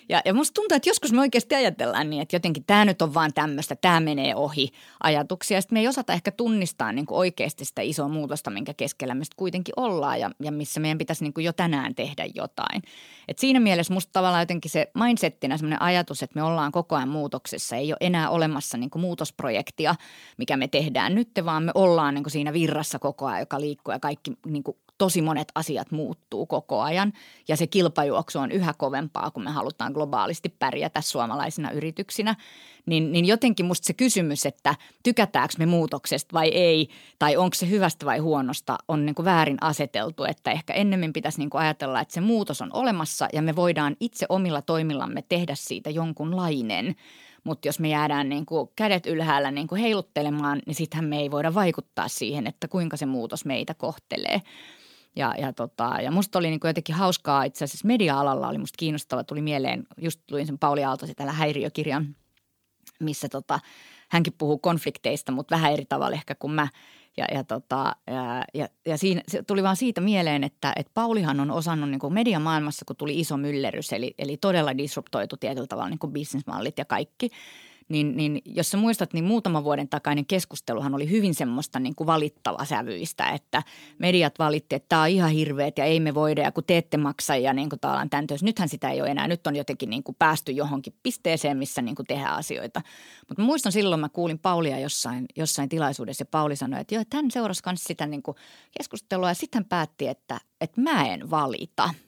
Ja, ja musta tuntuu, että joskus me oikeasti ajatellaan niin, että jotenkin tämä nyt on vaan tämmöistä, tämä menee ohi ajatuksia. Sitten me ei osata ehkä tunnistaa niin kuin oikeasti sitä isoa muutosta, minkä keskellä me kuitenkin ollaan ja, ja missä meidän pitäisi niin kuin jo tänään tehdä jotain. Et siinä mielessä musta tavallaan jotenkin se mindsettinä semmoinen ajatus, että me ollaan koko ajan muutoksessa. Ei ole enää olemassa niin kuin muutosprojektia, mikä me tehdään nyt, vaan me ollaan niin kuin siinä virrassa koko ajan, joka liikkuu ja kaikki niin kuin tosi monet asiat muuttuu koko ajan ja se kilpajuoksu on yhä kovempaa, kun me halutaan globaalisti pärjätä suomalaisina yrityksinä. Niin, niin jotenkin musta se kysymys, että tykätäänkö me muutoksesta vai ei, tai onko se hyvästä vai huonosta, on niin kuin väärin aseteltu. Että ehkä ennemmin pitäisi niin kuin ajatella, että se muutos on olemassa ja me voidaan itse omilla toimillamme tehdä siitä jonkunlainen – mutta jos me jäädään niin kuin kädet ylhäällä niin kuin heiluttelemaan, niin sittenhän me ei voida vaikuttaa siihen, että kuinka se muutos meitä kohtelee. Ja, ja, tota, ja musta oli niin jotenkin hauskaa, itse asiassa media-alalla oli musta kiinnostava, tuli mieleen, just luin sen Pauli Aaltosi tällä häiriökirjan, missä tota, hänkin puhuu konflikteista, mutta vähän eri tavalla ehkä kuin mä. Ja, ja, tota, ja, ja, ja siinä, se tuli vaan siitä mieleen, että, että Paulihan on osannut niin kuin mediamaailmassa, kun tuli iso myllerys, eli, eli todella disruptoitu tietyllä tavalla niin kuin bisnesmallit ja kaikki – niin, niin jos sä muistat, niin muutama vuoden takainen keskusteluhan oli hyvin semmoista niin kuin valittava sävyistä, että mediat valitti, että tämä on ihan hirveet ja ei me voida ja kun te ette maksa ja niin kuin tämän täntöys. Nythän sitä ei ole enää, nyt on jotenkin niin kuin päästy johonkin pisteeseen, missä niin kuin tehdään asioita. Mutta muistan silloin, mä kuulin Paulia jossain, jossain tilaisuudessa ja Pauli sanoi, että joo, että hän seurasi myös sitä niin kuin keskustelua ja sitten hän päätti, että, että mä en valita –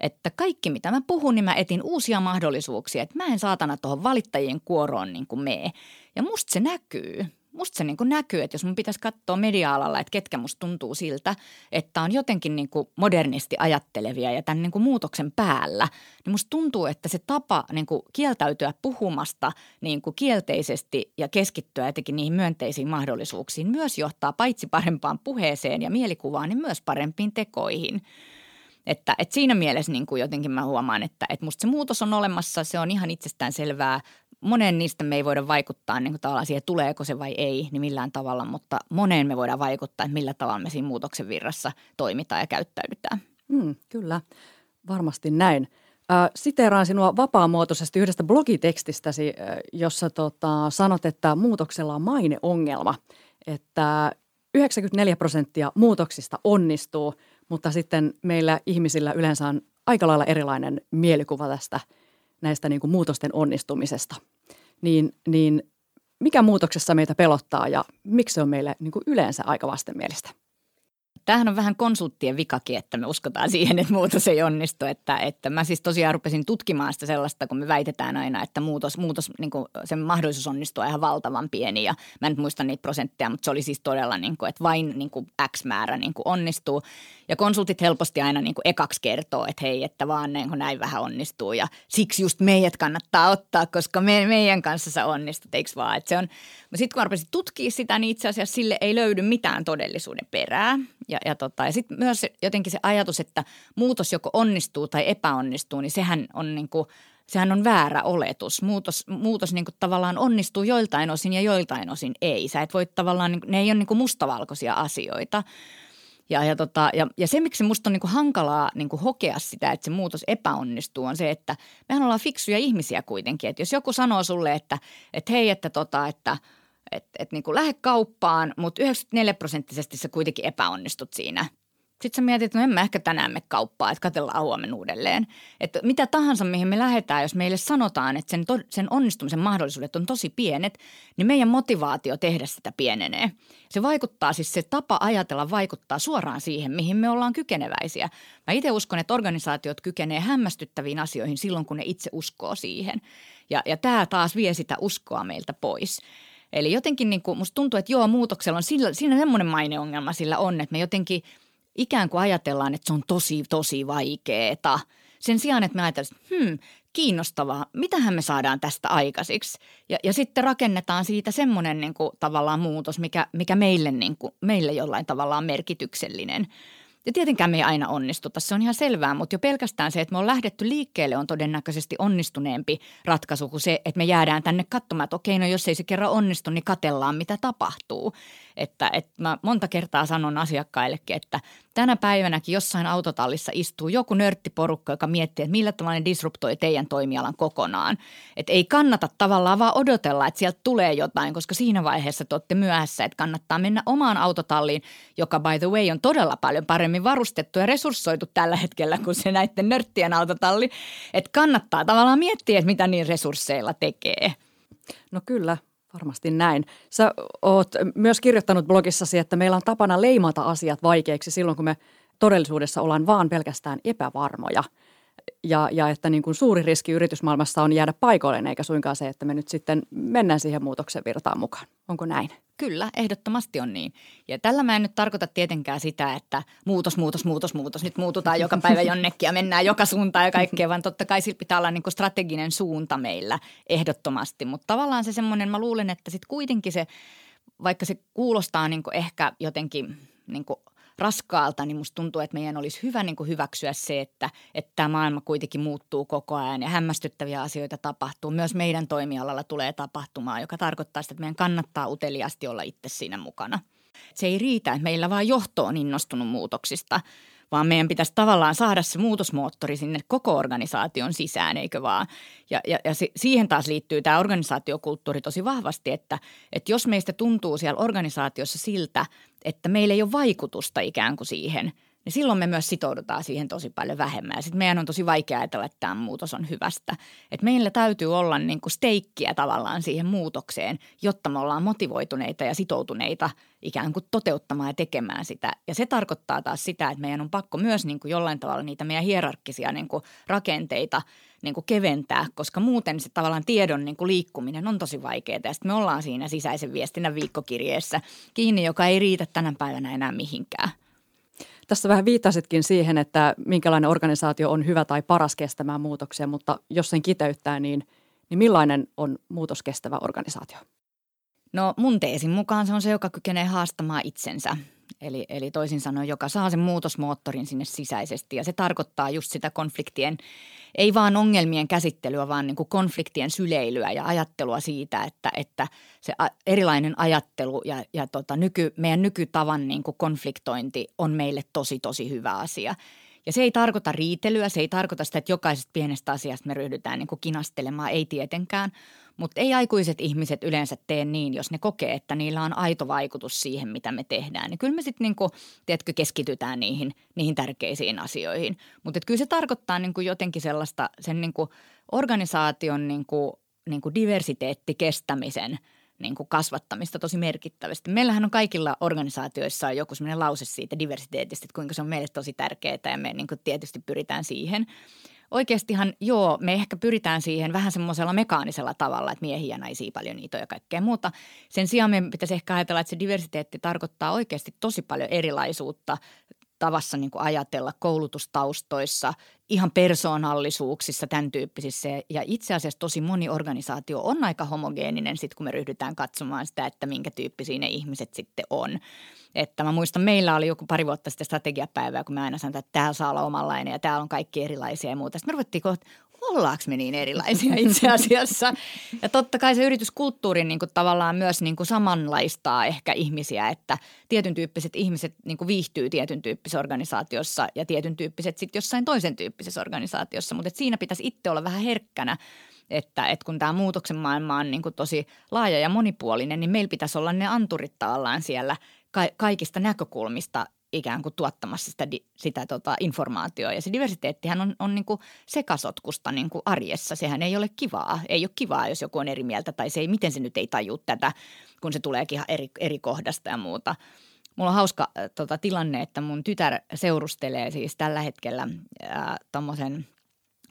että kaikki mitä mä puhun, niin mä etin uusia mahdollisuuksia, että mä en saatana tuohon valittajien kuoroon niin kuin mee. Ja musta se näkyy. Musta se niin kuin näkyy, että jos mun pitäisi katsoa media-alalla, että ketkä musta tuntuu siltä, että on jotenkin niin kuin modernisti ajattelevia ja tämän niin kuin muutoksen päällä, niin musta tuntuu, että se tapa niin kuin kieltäytyä puhumasta niin kuin kielteisesti ja keskittyä jotenkin niihin myönteisiin mahdollisuuksiin myös johtaa paitsi parempaan puheeseen ja mielikuvaan, niin myös parempiin tekoihin – että, että siinä mielessä niin kuin jotenkin mä huomaan, että, että musta se muutos on olemassa, se on ihan itsestään selvää. Monen niistä me ei voida vaikuttaa niin kuin tavallaan siihen, tuleeko se vai ei, niin millään tavalla, mutta moneen me voidaan vaikuttaa, että millä tavalla me siinä muutoksen virrassa toimitaan ja käyttäydytään. Mm, kyllä, varmasti näin. Siteeraan sinua vapaamuotoisesti yhdestä blogitekstistäsi, jossa tota, sanot, että muutoksella on maineongelma, että 94 prosenttia muutoksista onnistuu – mutta sitten meillä ihmisillä yleensä on aika lailla erilainen mielikuva tästä näistä niin kuin muutosten onnistumisesta. Niin, niin mikä muutoksessa meitä pelottaa ja miksi se on meille niin kuin yleensä aika vastenmielistä? Tämähän on vähän konsulttien vikakin, että me uskotaan siihen, että muutos ei onnistu. Että, että mä siis tosiaan rupesin tutkimaan sitä sellaista, kun me väitetään aina, että muutos, muutos niin kuin sen mahdollisuus onnistua ihan valtavan pieni. Ja mä en muista niitä prosentteja, mutta se oli siis todella, niin kuin, että vain niin kuin X määrä niin kuin onnistuu. Ja konsultit helposti aina niin kuin ekaksi kertoo, että hei, että vaan niin kuin näin vähän onnistuu. Ja siksi just meidät kannattaa ottaa, koska me, meidän kanssa sä onnistut, eikö vaan? Että se on, sitten kun mä rupesin tutkia sitä, niin itse asiassa sille ei löydy mitään todellisuuden perää. Ja, ja, tota, ja sitten myös jotenkin se ajatus, että muutos joko onnistuu tai epäonnistuu, niin sehän on niin kuin, sehän on väärä oletus. Muutos, muutos niin kuin tavallaan onnistuu joiltain osin ja joiltain osin ei. Sä et voi tavallaan, niin ne ei ole niin kuin mustavalkoisia asioita. Ja, ja, tota, ja, ja se, miksi musta on niin kuin hankalaa niin kuin hokea sitä, että se muutos epäonnistuu, on se, että mehän ollaan fiksuja ihmisiä kuitenkin. Että jos joku sanoo sulle, että, että hei, että, tota, että – että et niin lähde kauppaan, mutta 94 prosenttisesti sä kuitenkin epäonnistut siinä. Sitten sä mietit, että no en mä ehkä tänään me kauppaa, että katsellaan huomenna uudelleen. Että mitä tahansa, mihin me lähdetään, jos meille sanotaan, että sen, to, sen onnistumisen mahdollisuudet on tosi pienet, niin meidän motivaatio tehdä sitä pienenee. Se vaikuttaa, siis se tapa ajatella vaikuttaa suoraan siihen, mihin me ollaan kykeneväisiä. Mä itse uskon, että organisaatiot kykenee hämmästyttäviin asioihin silloin, kun ne itse uskoo siihen. Ja, ja tämä taas vie sitä uskoa meiltä pois. Eli jotenkin niin kuin, musta tuntuu, että joo, muutoksella on sillä, siinä semmoinen maineongelma sillä on, että me jotenkin ikään kuin ajatellaan, että se on tosi, tosi vaikeeta. Sen sijaan, että me ajatellaan, että hmm, kiinnostavaa, mitähän me saadaan tästä aikaisiksi. Ja, ja sitten rakennetaan siitä semmoinen niin kuin, tavallaan muutos, mikä, mikä meille, niin kuin, meille jollain tavalla on merkityksellinen – ja tietenkään me ei aina onnistuta, se on ihan selvää, mutta jo pelkästään se, että me on lähdetty liikkeelle on todennäköisesti onnistuneempi ratkaisu kuin se, että me jäädään tänne katsomaan, että okei, no jos ei se kerran onnistu, niin katellaan mitä tapahtuu. Että, että mä monta kertaa sanon asiakkaillekin, että tänä päivänäkin jossain autotallissa istuu joku nörttiporukka, joka miettii, että millä tavalla ne disruptoi teidän toimialan kokonaan. Että ei kannata tavallaan vaan odotella, että sieltä tulee jotain, koska siinä vaiheessa te olette myöhässä, että kannattaa mennä omaan autotalliin, joka by the way on todella paljon paremmin varustettu ja resurssoitu tällä hetkellä kuin se näiden nörttien autotalli. Että kannattaa tavallaan miettiä, että mitä niin resursseilla tekee. No kyllä, Varmasti näin. Sä oot myös kirjoittanut blogissasi, että meillä on tapana leimata asiat vaikeiksi silloin, kun me todellisuudessa ollaan vaan pelkästään epävarmoja. Ja, ja että niin kuin suuri riski yritysmaailmassa on jäädä paikoilleen, eikä suinkaan se, että me nyt sitten mennään siihen muutoksen virtaan mukaan. Onko näin? Kyllä, ehdottomasti on niin. Ja tällä mä en nyt tarkoita tietenkään sitä, että muutos, muutos, muutos, muutos. Nyt muututaan joka päivä jonnekin ja mennään joka suuntaan ja kaikkea, vaan totta kai sillä pitää olla niin kuin strateginen suunta meillä ehdottomasti. Mutta tavallaan se semmoinen, mä luulen, että sitten kuitenkin se, vaikka se kuulostaa niin kuin ehkä jotenkin niin raskaalta, niin musta tuntuu, että meidän olisi hyvä niin kuin hyväksyä se, että, että tämä maailma kuitenkin muuttuu koko ajan ja hämmästyttäviä asioita tapahtuu. Myös meidän toimialalla tulee tapahtumaan, joka tarkoittaa sitä, että meidän kannattaa uteliaasti olla itse siinä mukana. Se ei riitä, että meillä vaan johto on innostunut muutoksista – vaan meidän pitäisi tavallaan saada se muutosmoottori sinne koko organisaation sisään, eikö vaan? Ja, ja, ja si, siihen taas liittyy tämä organisaatiokulttuuri tosi vahvasti, että, että jos meistä tuntuu siellä organisaatiossa siltä, että meillä ei ole vaikutusta ikään kuin siihen – niin silloin me myös sitoudutaan siihen tosi paljon vähemmän. Ja sitten meidän on tosi vaikea ajatella, että tämä muutos on hyvästä. Et meillä täytyy olla niin kuin steikkiä tavallaan siihen muutokseen, jotta me ollaan motivoituneita ja sitoutuneita ikään kuin toteuttamaan ja tekemään sitä. Ja se tarkoittaa taas sitä, että meidän on pakko myös niin kuin jollain tavalla niitä meidän hierarkkisia niin kuin rakenteita niin kuin keventää, koska muuten se tavallaan tiedon niin kuin liikkuminen on tosi vaikeaa. Ja sitten me ollaan siinä sisäisen viestinnän viikkokirjeessä kiinni, joka ei riitä tänä päivänä enää mihinkään. Tässä vähän viittasitkin siihen, että minkälainen organisaatio on hyvä tai paras kestämään muutoksia, mutta jos sen kiteyttää, niin, niin millainen on muutoskestävä organisaatio? No mun teesin mukaan se on se, joka kykenee haastamaan itsensä. Eli, eli toisin sanoen, joka saa sen muutosmoottorin sinne sisäisesti. Ja se tarkoittaa just sitä konfliktien, ei vaan ongelmien käsittelyä, vaan niin kuin konfliktien syleilyä ja ajattelua siitä, että, että se erilainen ajattelu ja, ja tota nyky, meidän nykytavan niin kuin konfliktointi on meille tosi, tosi hyvä asia. Ja se ei tarkoita riitelyä, se ei tarkoita sitä, että jokaisesta pienestä asiasta me ryhdytään niin kuin kinastelemaan, ei tietenkään – mutta ei aikuiset ihmiset yleensä tee niin, jos ne kokee, että niillä on aito vaikutus siihen, mitä me tehdään. Niin kyllä me sitten niinku, tiedätkö, keskitytään niihin, niihin tärkeisiin asioihin. Mutta kyllä se tarkoittaa niinku jotenkin sellaista sen niinku organisaation niinku, niinku diversiteettikestämisen niin kuin kasvattamista tosi merkittävästi. Meillähän on kaikilla organisaatioissa joku sellainen lause siitä diversiteetistä, että kuinka se on meille tosi tärkeää ja me niin kuin tietysti pyritään siihen – oikeastihan joo, me ehkä pyritään siihen vähän semmoisella mekaanisella tavalla, että miehiä ja naisia paljon niitä ja kaikkea muuta. Sen sijaan me pitäisi ehkä ajatella, että se diversiteetti tarkoittaa oikeasti tosi paljon erilaisuutta tavassa niin kuin ajatella koulutustaustoissa, ihan persoonallisuuksissa, tämän tyyppisissä. Ja itse asiassa tosi moni organisaatio on aika homogeeninen sitten, kun me ryhdytään katsomaan sitä, että minkä tyyppisiä ne ihmiset sitten on. Että mä muistan, meillä oli joku pari vuotta sitten strategiapäivää, kun mä aina sanoin, että täällä saa olla omanlainen ja täällä on kaikki erilaisia ja muuta. Sitten me ruvettiin kohta, ollaanko me niin erilaisia itse asiassa. Ja totta kai se yrityskulttuuri niin kuin tavallaan myös niin kuin samanlaistaa ehkä ihmisiä, että tietyn tyyppiset ihmiset niin kuin viihtyy tietyn tyyppisessä organisaatiossa ja tietyn tyyppiset sitten jossain toisen tyyppisessä organisaatiossa. Mutta siinä pitäisi itse olla vähän herkkänä että, että kun tämä muutoksen maailma on niin kuin tosi laaja ja monipuolinen, niin meillä pitäisi olla ne anturit tavallaan siellä ka- kaikista näkökulmista ikään kuin tuottamassa sitä, sitä tota informaatiota. Ja se diversiteettihän on, on niin kuin sekasotkusta niin kuin arjessa. Sehän ei ole kivaa. Ei ole kivaa, jos joku on eri mieltä tai se ei, miten se nyt ei taju tätä, kun se tuleekin eri, eri kohdasta ja muuta. Mulla on hauska äh, tota, tilanne, että mun tytär seurustelee siis tällä hetkellä äh, tuommoisen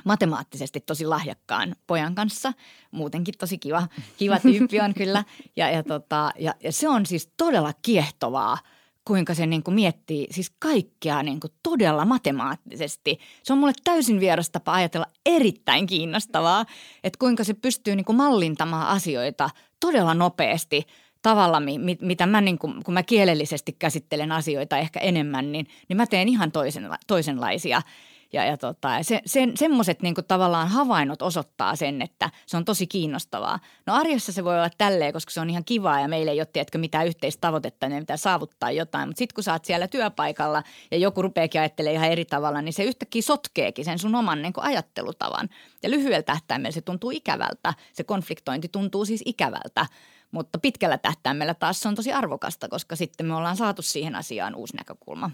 matemaattisesti tosi lahjakkaan pojan kanssa. Muutenkin tosi kiva, kiva tyyppi on kyllä. Ja, ja, tota, ja, ja se on siis todella kiehtovaa – kuinka se niin kuin miettii siis kaikkea niin kuin todella matemaattisesti. Se on mulle täysin vieras tapa ajatella erittäin kiinnostavaa, että kuinka se pystyy niin kuin mallintamaan asioita todella nopeasti tavalla, mitä mä niin kuin, kun mä kielellisesti käsittelen asioita ehkä enemmän, niin, niin mä teen ihan toisen, toisenlaisia – ja, ja tota, se, sen, semmoiset niin tavallaan havainnot osoittaa sen, että se on tosi kiinnostavaa. No arjessa se voi olla tälleen, koska se on ihan kivaa ja meillä ei ole tiedätkö, mitään yhteistä tavoitetta, niin pitää saavuttaa jotain. Mutta sitten kun sä oot siellä työpaikalla ja joku rupeakin ajattelemaan ihan eri tavalla, niin se yhtäkkiä sotkeekin sen sun oman niin ajattelutavan. Ja lyhyellä tähtäimellä se tuntuu ikävältä. Se konfliktointi tuntuu siis ikävältä. Mutta pitkällä tähtäimellä taas se on tosi arvokasta, koska sitten me ollaan saatu siihen asiaan uusi näkökulma.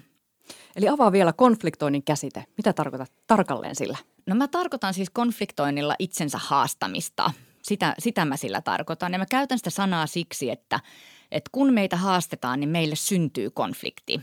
Eli avaa vielä konfliktoinnin käsite. Mitä tarkoitat tarkalleen sillä? No mä tarkoitan siis konfliktoinnilla itsensä haastamista. Sitä, sitä mä sillä tarkoitan. Ja mä käytän sitä sanaa siksi, että, että kun meitä haastetaan, niin meille syntyy konflikti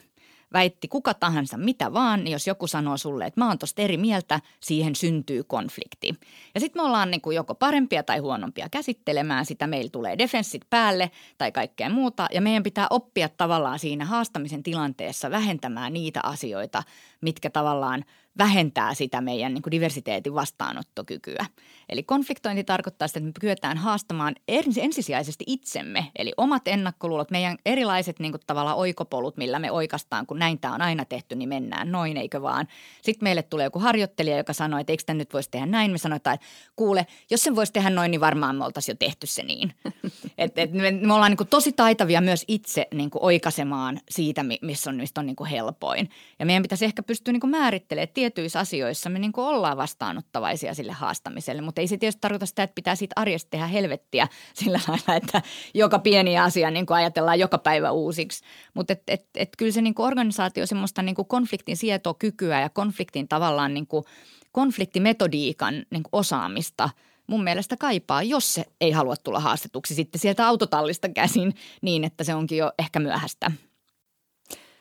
väitti kuka tahansa mitä vaan, niin jos joku sanoo sulle, että mä oon tosta eri mieltä, siihen syntyy konflikti. Ja sitten me ollaan niin kuin joko parempia tai huonompia käsittelemään sitä, meillä tulee defenssit päälle tai kaikkea muuta, ja meidän pitää oppia tavallaan siinä haastamisen tilanteessa vähentämään niitä asioita, mitkä tavallaan vähentää sitä meidän niin kuin diversiteetin vastaanottokykyä. Eli konfliktointi tarkoittaa sitä, että me kyetään haastamaan ensisijaisesti itsemme, eli omat ennakkoluulot, meidän erilaiset niin kuin tavallaan oikopolut, millä me oikastaan, kun näin tämä on aina tehty, niin mennään noin, eikö vaan. Sitten meille tulee joku harjoittelija, joka sanoo, että eikö tämä nyt voisi tehdä näin. Me sanotaan, että kuule, jos sen voisi tehdä noin, niin varmaan me oltaisiin jo tehty se niin. et, et me, me ollaan niin kuin tosi taitavia myös itse niin kuin oikasemaan siitä, missä on, mistä on niin kuin helpoin. Ja meidän pitäisi ehkä pystyä niin kuin määrittelemään, tietyissä asioissa me niin kuin ollaan vastaanottavaisia sille haastamiselle, mutta ei se tietysti tarkoita sitä, että pitää siitä arjesta tehdä helvettiä sillä lailla, että joka pieni asia niin kuin ajatellaan joka päivä uusiksi. Mutta et, et, et kyllä se niin kuin organisaatio semmoista niin kuin konfliktin sietokykyä ja konfliktin tavallaan niin kuin konfliktimetodiikan niin kuin osaamista mun mielestä kaipaa, jos se ei halua tulla haastetuksi sitten sieltä autotallista käsin niin, että se onkin jo ehkä myöhäistä.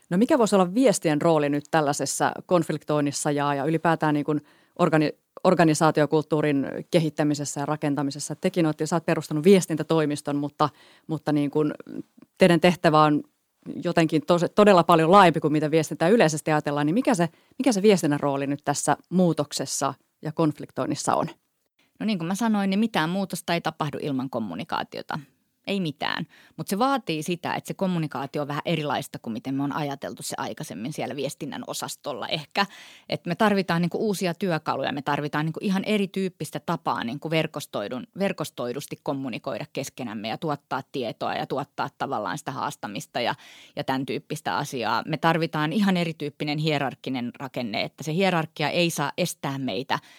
No mikä voisi olla viestien rooli nyt tällaisessa konfliktoinnissa ja, ja ylipäätään niin kuin organi, organisaatiokulttuurin kehittämisessä ja rakentamisessa? Tekin olette, sä oot perustanut viestintätoimiston, mutta, mutta niin kuin teidän tehtävä on jotenkin tos, todella paljon laajempi kuin mitä viestintää yleisesti ajatellaan, niin mikä se, mikä se viestinnän rooli nyt tässä muutoksessa ja konfliktoinnissa on? No niin kuin mä sanoin, niin mitään muutosta ei tapahdu ilman kommunikaatiota ei mitään. Mutta se vaatii sitä, että se kommunikaatio on vähän erilaista kuin miten me on ajateltu se aikaisemmin siellä viestinnän osastolla ehkä. Että me tarvitaan niinku uusia työkaluja, me tarvitaan niinku ihan erityyppistä tapaa niinku verkostoidun, verkostoidusti kommunikoida keskenämme ja tuottaa tietoa ja tuottaa tavallaan sitä haastamista ja, ja tämän tyyppistä asiaa. Me tarvitaan ihan erityyppinen hierarkkinen rakenne, että se hierarkia ei saa estää meitä –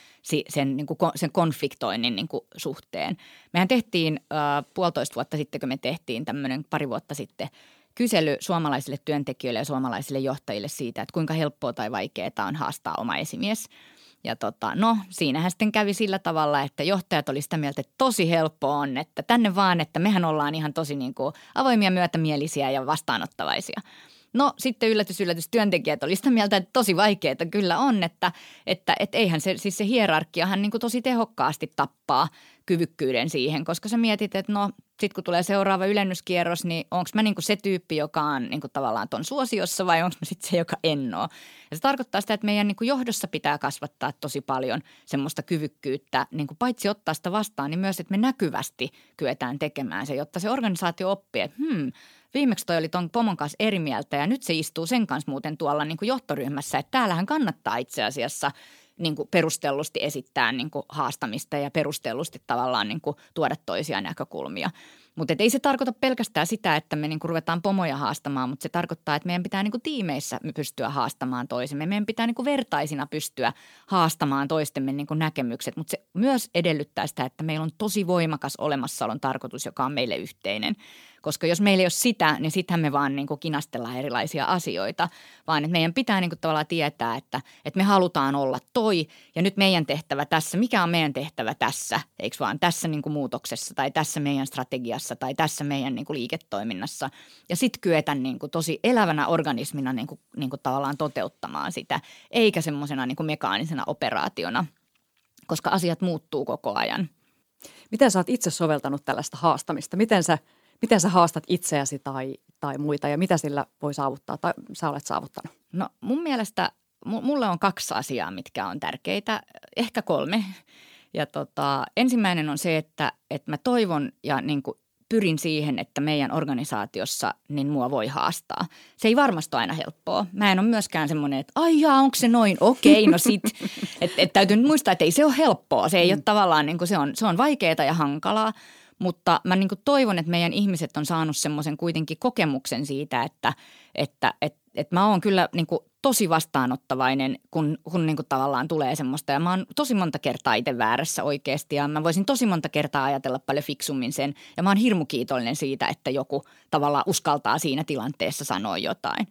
sen, niin kuin, sen konfliktoinnin niin kuin, suhteen. Mehän tehtiin äh, puolitoista vuotta sitten, kun me tehtiin tämmöinen pari vuotta sitten kysely suomalaisille työntekijöille ja suomalaisille johtajille siitä, että kuinka helppoa tai vaikeaa on haastaa oma esimies. Ja tota, no, siinähän sitten kävi sillä tavalla, että johtajat oli sitä mieltä, että tosi helppo on, että tänne vaan, että mehän ollaan ihan tosi niin kuin avoimia, myötämielisiä ja vastaanottavaisia – No sitten yllätys, yllätys, työntekijät oli sitä mieltä, että tosi vaikeaa kyllä on, että, että, että eihän se, siis se hierarkiahan niin kuin tosi tehokkaasti tappaa kyvykkyyden siihen, koska sä mietit, että no sitten kun tulee seuraava ylennyskierros, niin onko mä niinku se tyyppi, joka on niinku tavallaan ton suosiossa vai onko mä sitten se, joka en ole. Ja se tarkoittaa sitä, että meidän niinku johdossa pitää kasvattaa tosi paljon semmoista kyvykkyyttä, niinku paitsi ottaa sitä vastaan, niin myös, että me näkyvästi kyetään tekemään se, jotta se organisaatio oppii, että hmm, viimeksi toi oli ton pomon kanssa eri mieltä ja nyt se istuu sen kanssa muuten tuolla niin kuin johtoryhmässä, että täällähän kannattaa itse asiassa niin kuin perustellusti esittää niin kuin haastamista ja perustellusti tavallaan niin kuin tuoda toisia näkökulmia. Mutta ei se tarkoita pelkästään sitä, että me niinku ruvetaan pomoja haastamaan, mutta se tarkoittaa, että meidän pitää niinku tiimeissä pystyä haastamaan toisemme. Meidän pitää niinku vertaisina pystyä haastamaan toistemme niinku näkemykset, mutta se myös edellyttää sitä, että meillä on tosi voimakas olemassaolon tarkoitus, joka on meille yhteinen – koska jos meillä ei ole sitä, niin sittenhän me vaan niin kuin kinastellaan erilaisia asioita, vaan että meidän pitää niin kuin tavallaan tietää, että, että me halutaan olla toi ja nyt meidän tehtävä tässä, mikä on meidän tehtävä tässä, eikö vaan tässä niin kuin muutoksessa tai tässä meidän strategiassa tai tässä meidän niin kuin liiketoiminnassa? Ja sitten kyetä niin kuin tosi elävänä organismina niin kuin, niin kuin tavallaan toteuttamaan sitä, eikä semmoisena niin kuin mekaanisena operaationa, koska asiat muuttuu koko ajan. Miten sä oot itse soveltanut tällaista haastamista? Miten sä – miten sä haastat itseäsi tai, tai muita ja mitä sillä voi saavuttaa tai sä olet saavuttanut? No mun mielestä mulle on kaksi asiaa, mitkä on tärkeitä, ehkä kolme. Ja tota, ensimmäinen on se, että, että mä toivon ja niin kuin pyrin siihen, että meidän organisaatiossa niin mua voi haastaa. Se ei varmasti ole aina helppoa. Mä en ole myöskään semmoinen, että ai jaa, onko se noin, okei, no sit. Että et täytyy muistaa, että ei se ole helppoa. Se ei mm. ole tavallaan, niin kuin se on, se on vaikeaa ja hankalaa. Mutta mä niin toivon, että meidän ihmiset on saanut semmoisen kuitenkin kokemuksen siitä, että, että, että, että mä oon kyllä niin tosi vastaanottavainen, kun, kun niin tavallaan tulee semmoista. Ja mä oon tosi monta kertaa itse väärässä oikeasti ja mä voisin tosi monta kertaa ajatella paljon fiksummin sen. Ja mä oon hirmu kiitollinen siitä, että joku tavallaan uskaltaa siinä tilanteessa sanoa jotain.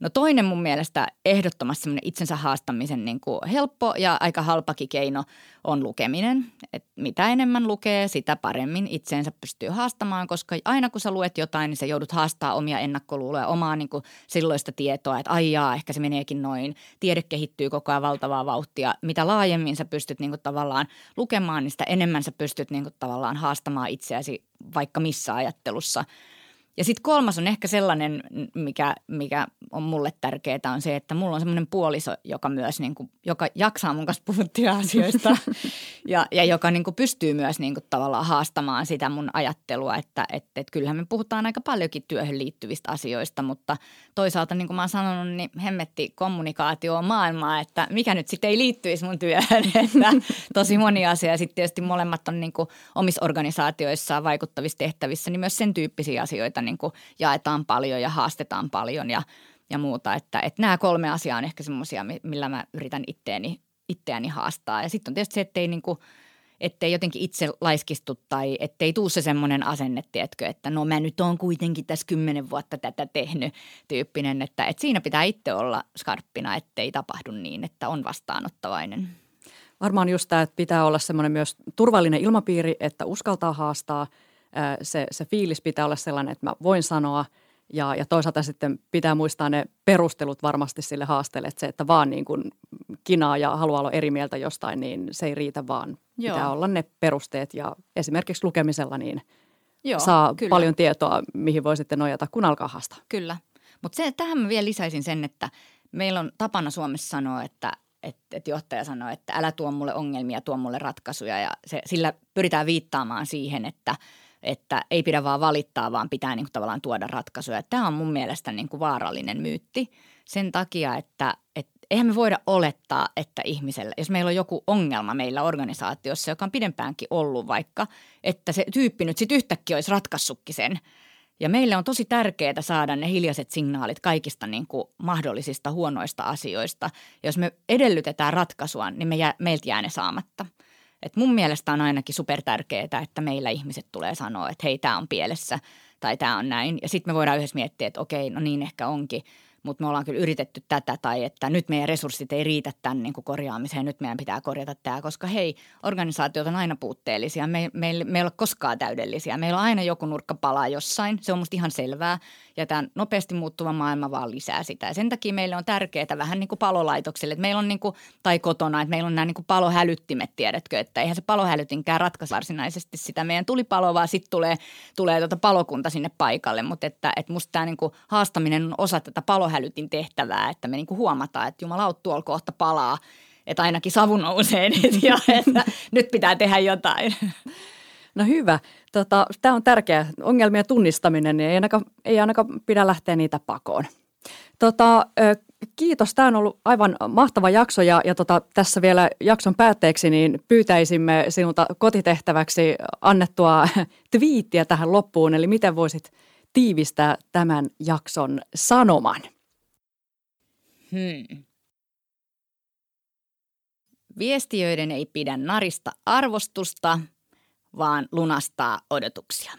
No toinen mun mielestä ehdottomasti semmoinen itsensä haastamisen niin kuin helppo ja aika halpakin keino on lukeminen. Et mitä enemmän lukee, sitä paremmin itseensä pystyy haastamaan, koska aina kun sä luet jotain, niin sä joudut haastaa omia ennakkoluuloja, omaa niin kuin silloista tietoa, että ai jaa, ehkä se meneekin noin. Tiede kehittyy koko ajan valtavaa vauhtia. Mitä laajemmin sä pystyt niin kuin tavallaan lukemaan, niin sitä enemmän sä pystyt niin kuin tavallaan haastamaan itseäsi vaikka missä ajattelussa – Ja sitten kolmas on ehkä sellainen, mikä, mikä on mulle tärkeää, on se, että mulla on semmoinen puoliso, joka myös niin joka jaksaa mun kanssa puhuttia asioista. Ja, ja joka niin pystyy myös niin tavallaan haastamaan sitä mun ajattelua, että et, et kyllähän me puhutaan aika paljonkin työhön liittyvistä asioista, mutta toisaalta niin kuin mä oon sanonut, niin hemmetti kommunikaatio on maailmaa, että mikä nyt sitten ei liittyisi mun työhön, että tosi moni asia. Ja sitten tietysti molemmat on niin omissa organisaatioissaan vaikuttavissa tehtävissä, niin myös sen tyyppisiä asioita niin kuin jaetaan paljon ja haastetaan paljon ja, ja muuta. Että, että nämä kolme asiaa on ehkä semmoisia, millä mä yritän itteeni, itseäni haastaa. Ja sitten on tietysti se, ettei niin kuin, ettei jotenkin itse laiskistu tai ettei tuu se semmoinen asenne, tiedätkö, että no mä nyt oon kuitenkin tässä kymmenen vuotta tätä tehnyt tyyppinen, että, että siinä pitää itse olla skarppina, ettei tapahdu niin, että on vastaanottavainen. Varmaan just tämä, että pitää olla semmoinen myös turvallinen ilmapiiri, että uskaltaa haastaa – se, se fiilis pitää olla sellainen, että mä voin sanoa ja, ja toisaalta sitten pitää muistaa ne perustelut varmasti sille haasteelle, että se, että vaan niin kuin kinaa ja haluaa olla eri mieltä jostain, niin se ei riitä, vaan Joo. pitää olla ne perusteet ja esimerkiksi lukemisella niin Joo, saa kyllä. paljon tietoa, mihin voi sitten nojata, kun alkaa haastaa. Kyllä, mutta tähän mä vielä lisäisin sen, että meillä on tapana Suomessa sanoa, että että, että johtaja sanoo, että älä tuo mulle ongelmia, tuo mulle ratkaisuja ja se, sillä pyritään viittaamaan siihen, että – että ei pidä vaan valittaa, vaan pitää niin kuin tavallaan tuoda ratkaisuja. Tämä on mun mielestä niin kuin vaarallinen myytti sen takia, että, että eihän me voida olettaa, että ihmisellä, jos meillä on joku ongelma meillä organisaatiossa, joka on pidempäänkin ollut vaikka, että se tyyppi nyt sitten yhtäkkiä olisi ratkaissutkin sen. Ja meille on tosi tärkeää saada ne hiljaiset signaalit kaikista niin kuin mahdollisista huonoista asioista. Ja jos me edellytetään ratkaisua, niin me jää, meiltä jää ne saamatta – et mun mielestä on ainakin super tärkeää, että meillä ihmiset tulee sanoa, että hei, tämä on pielessä tai tämä on näin. Ja sitten me voidaan yhdessä miettiä, että okei, no niin ehkä onkin – mutta me ollaan kyllä yritetty tätä tai että nyt meidän resurssit ei riitä tämän niin kuin korjaamiseen, nyt meidän pitää korjata tämä, koska hei, organisaatiot on aina puutteellisia, me, me, me ei ole koskaan täydellisiä, meillä on aina joku nurkka palaa jossain, se on musta ihan selvää. Ja tämä nopeasti muuttuva maailma vaan lisää sitä. Ja sen takia meille on tärkeää vähän niin kuin palolaitoksille, että meillä on niin kuin, tai kotona, että meillä on nämä niin kuin palohälyttimet, tiedätkö, että eihän se palohälytinkään ratkaise varsinaisesti sitä meidän tulipaloa, vaan sitten tulee, tulee tuota palokunta sinne paikalle, mutta että, että musta tämä niin kuin haastaminen on osa tätä palohälyttimeä hälytin tehtävää, että me niinku huomataan, että jumalaut tuolla kohta palaa, että ainakin savu nousee nyt ja että nyt pitää tehdä jotain. No hyvä. Tota, Tämä on tärkeä. Ongelmien tunnistaminen, niin ei ainakaan, ei ainakaan pidä lähteä niitä pakoon. Tota, kiitos. Tämä on ollut aivan mahtava jakso ja, ja tota, tässä vielä jakson päätteeksi niin pyytäisimme sinulta kotitehtäväksi annettua twiittiä tähän loppuun. Eli miten voisit tiivistää tämän jakson sanoman? Hmm. Viestiöiden ei pidä narista arvostusta, vaan lunastaa odotuksia.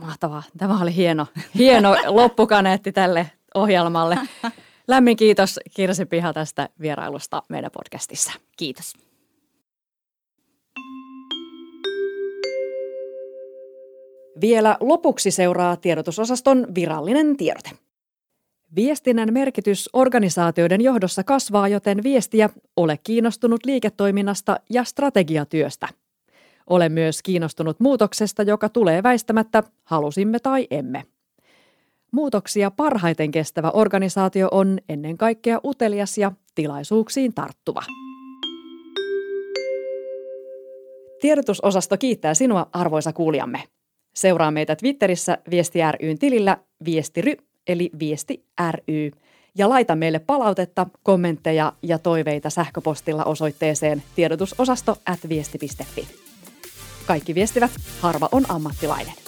Mahtavaa. Tämä oli hieno, hieno loppukaneetti tälle ohjelmalle. Lämmin kiitos Kirsi Piha tästä vierailusta meidän podcastissa. Kiitos. Vielä lopuksi seuraa tiedotusosaston virallinen tiedote. Viestinnän merkitys organisaatioiden johdossa kasvaa, joten viestiä ole kiinnostunut liiketoiminnasta ja strategiatyöstä. Ole myös kiinnostunut muutoksesta, joka tulee väistämättä, halusimme tai emme. Muutoksia parhaiten kestävä organisaatio on ennen kaikkea utelias ja tilaisuuksiin tarttuva. Tiedotusosasto kiittää sinua, arvoisa kuulijamme. Seuraa meitä Twitterissä Viesti ryn tilillä viestiry eli Viesti ry. Ja laita meille palautetta, kommentteja ja toiveita sähköpostilla osoitteeseen tiedotusosasto at viesti.fi. Kaikki viestivät, harva on ammattilainen.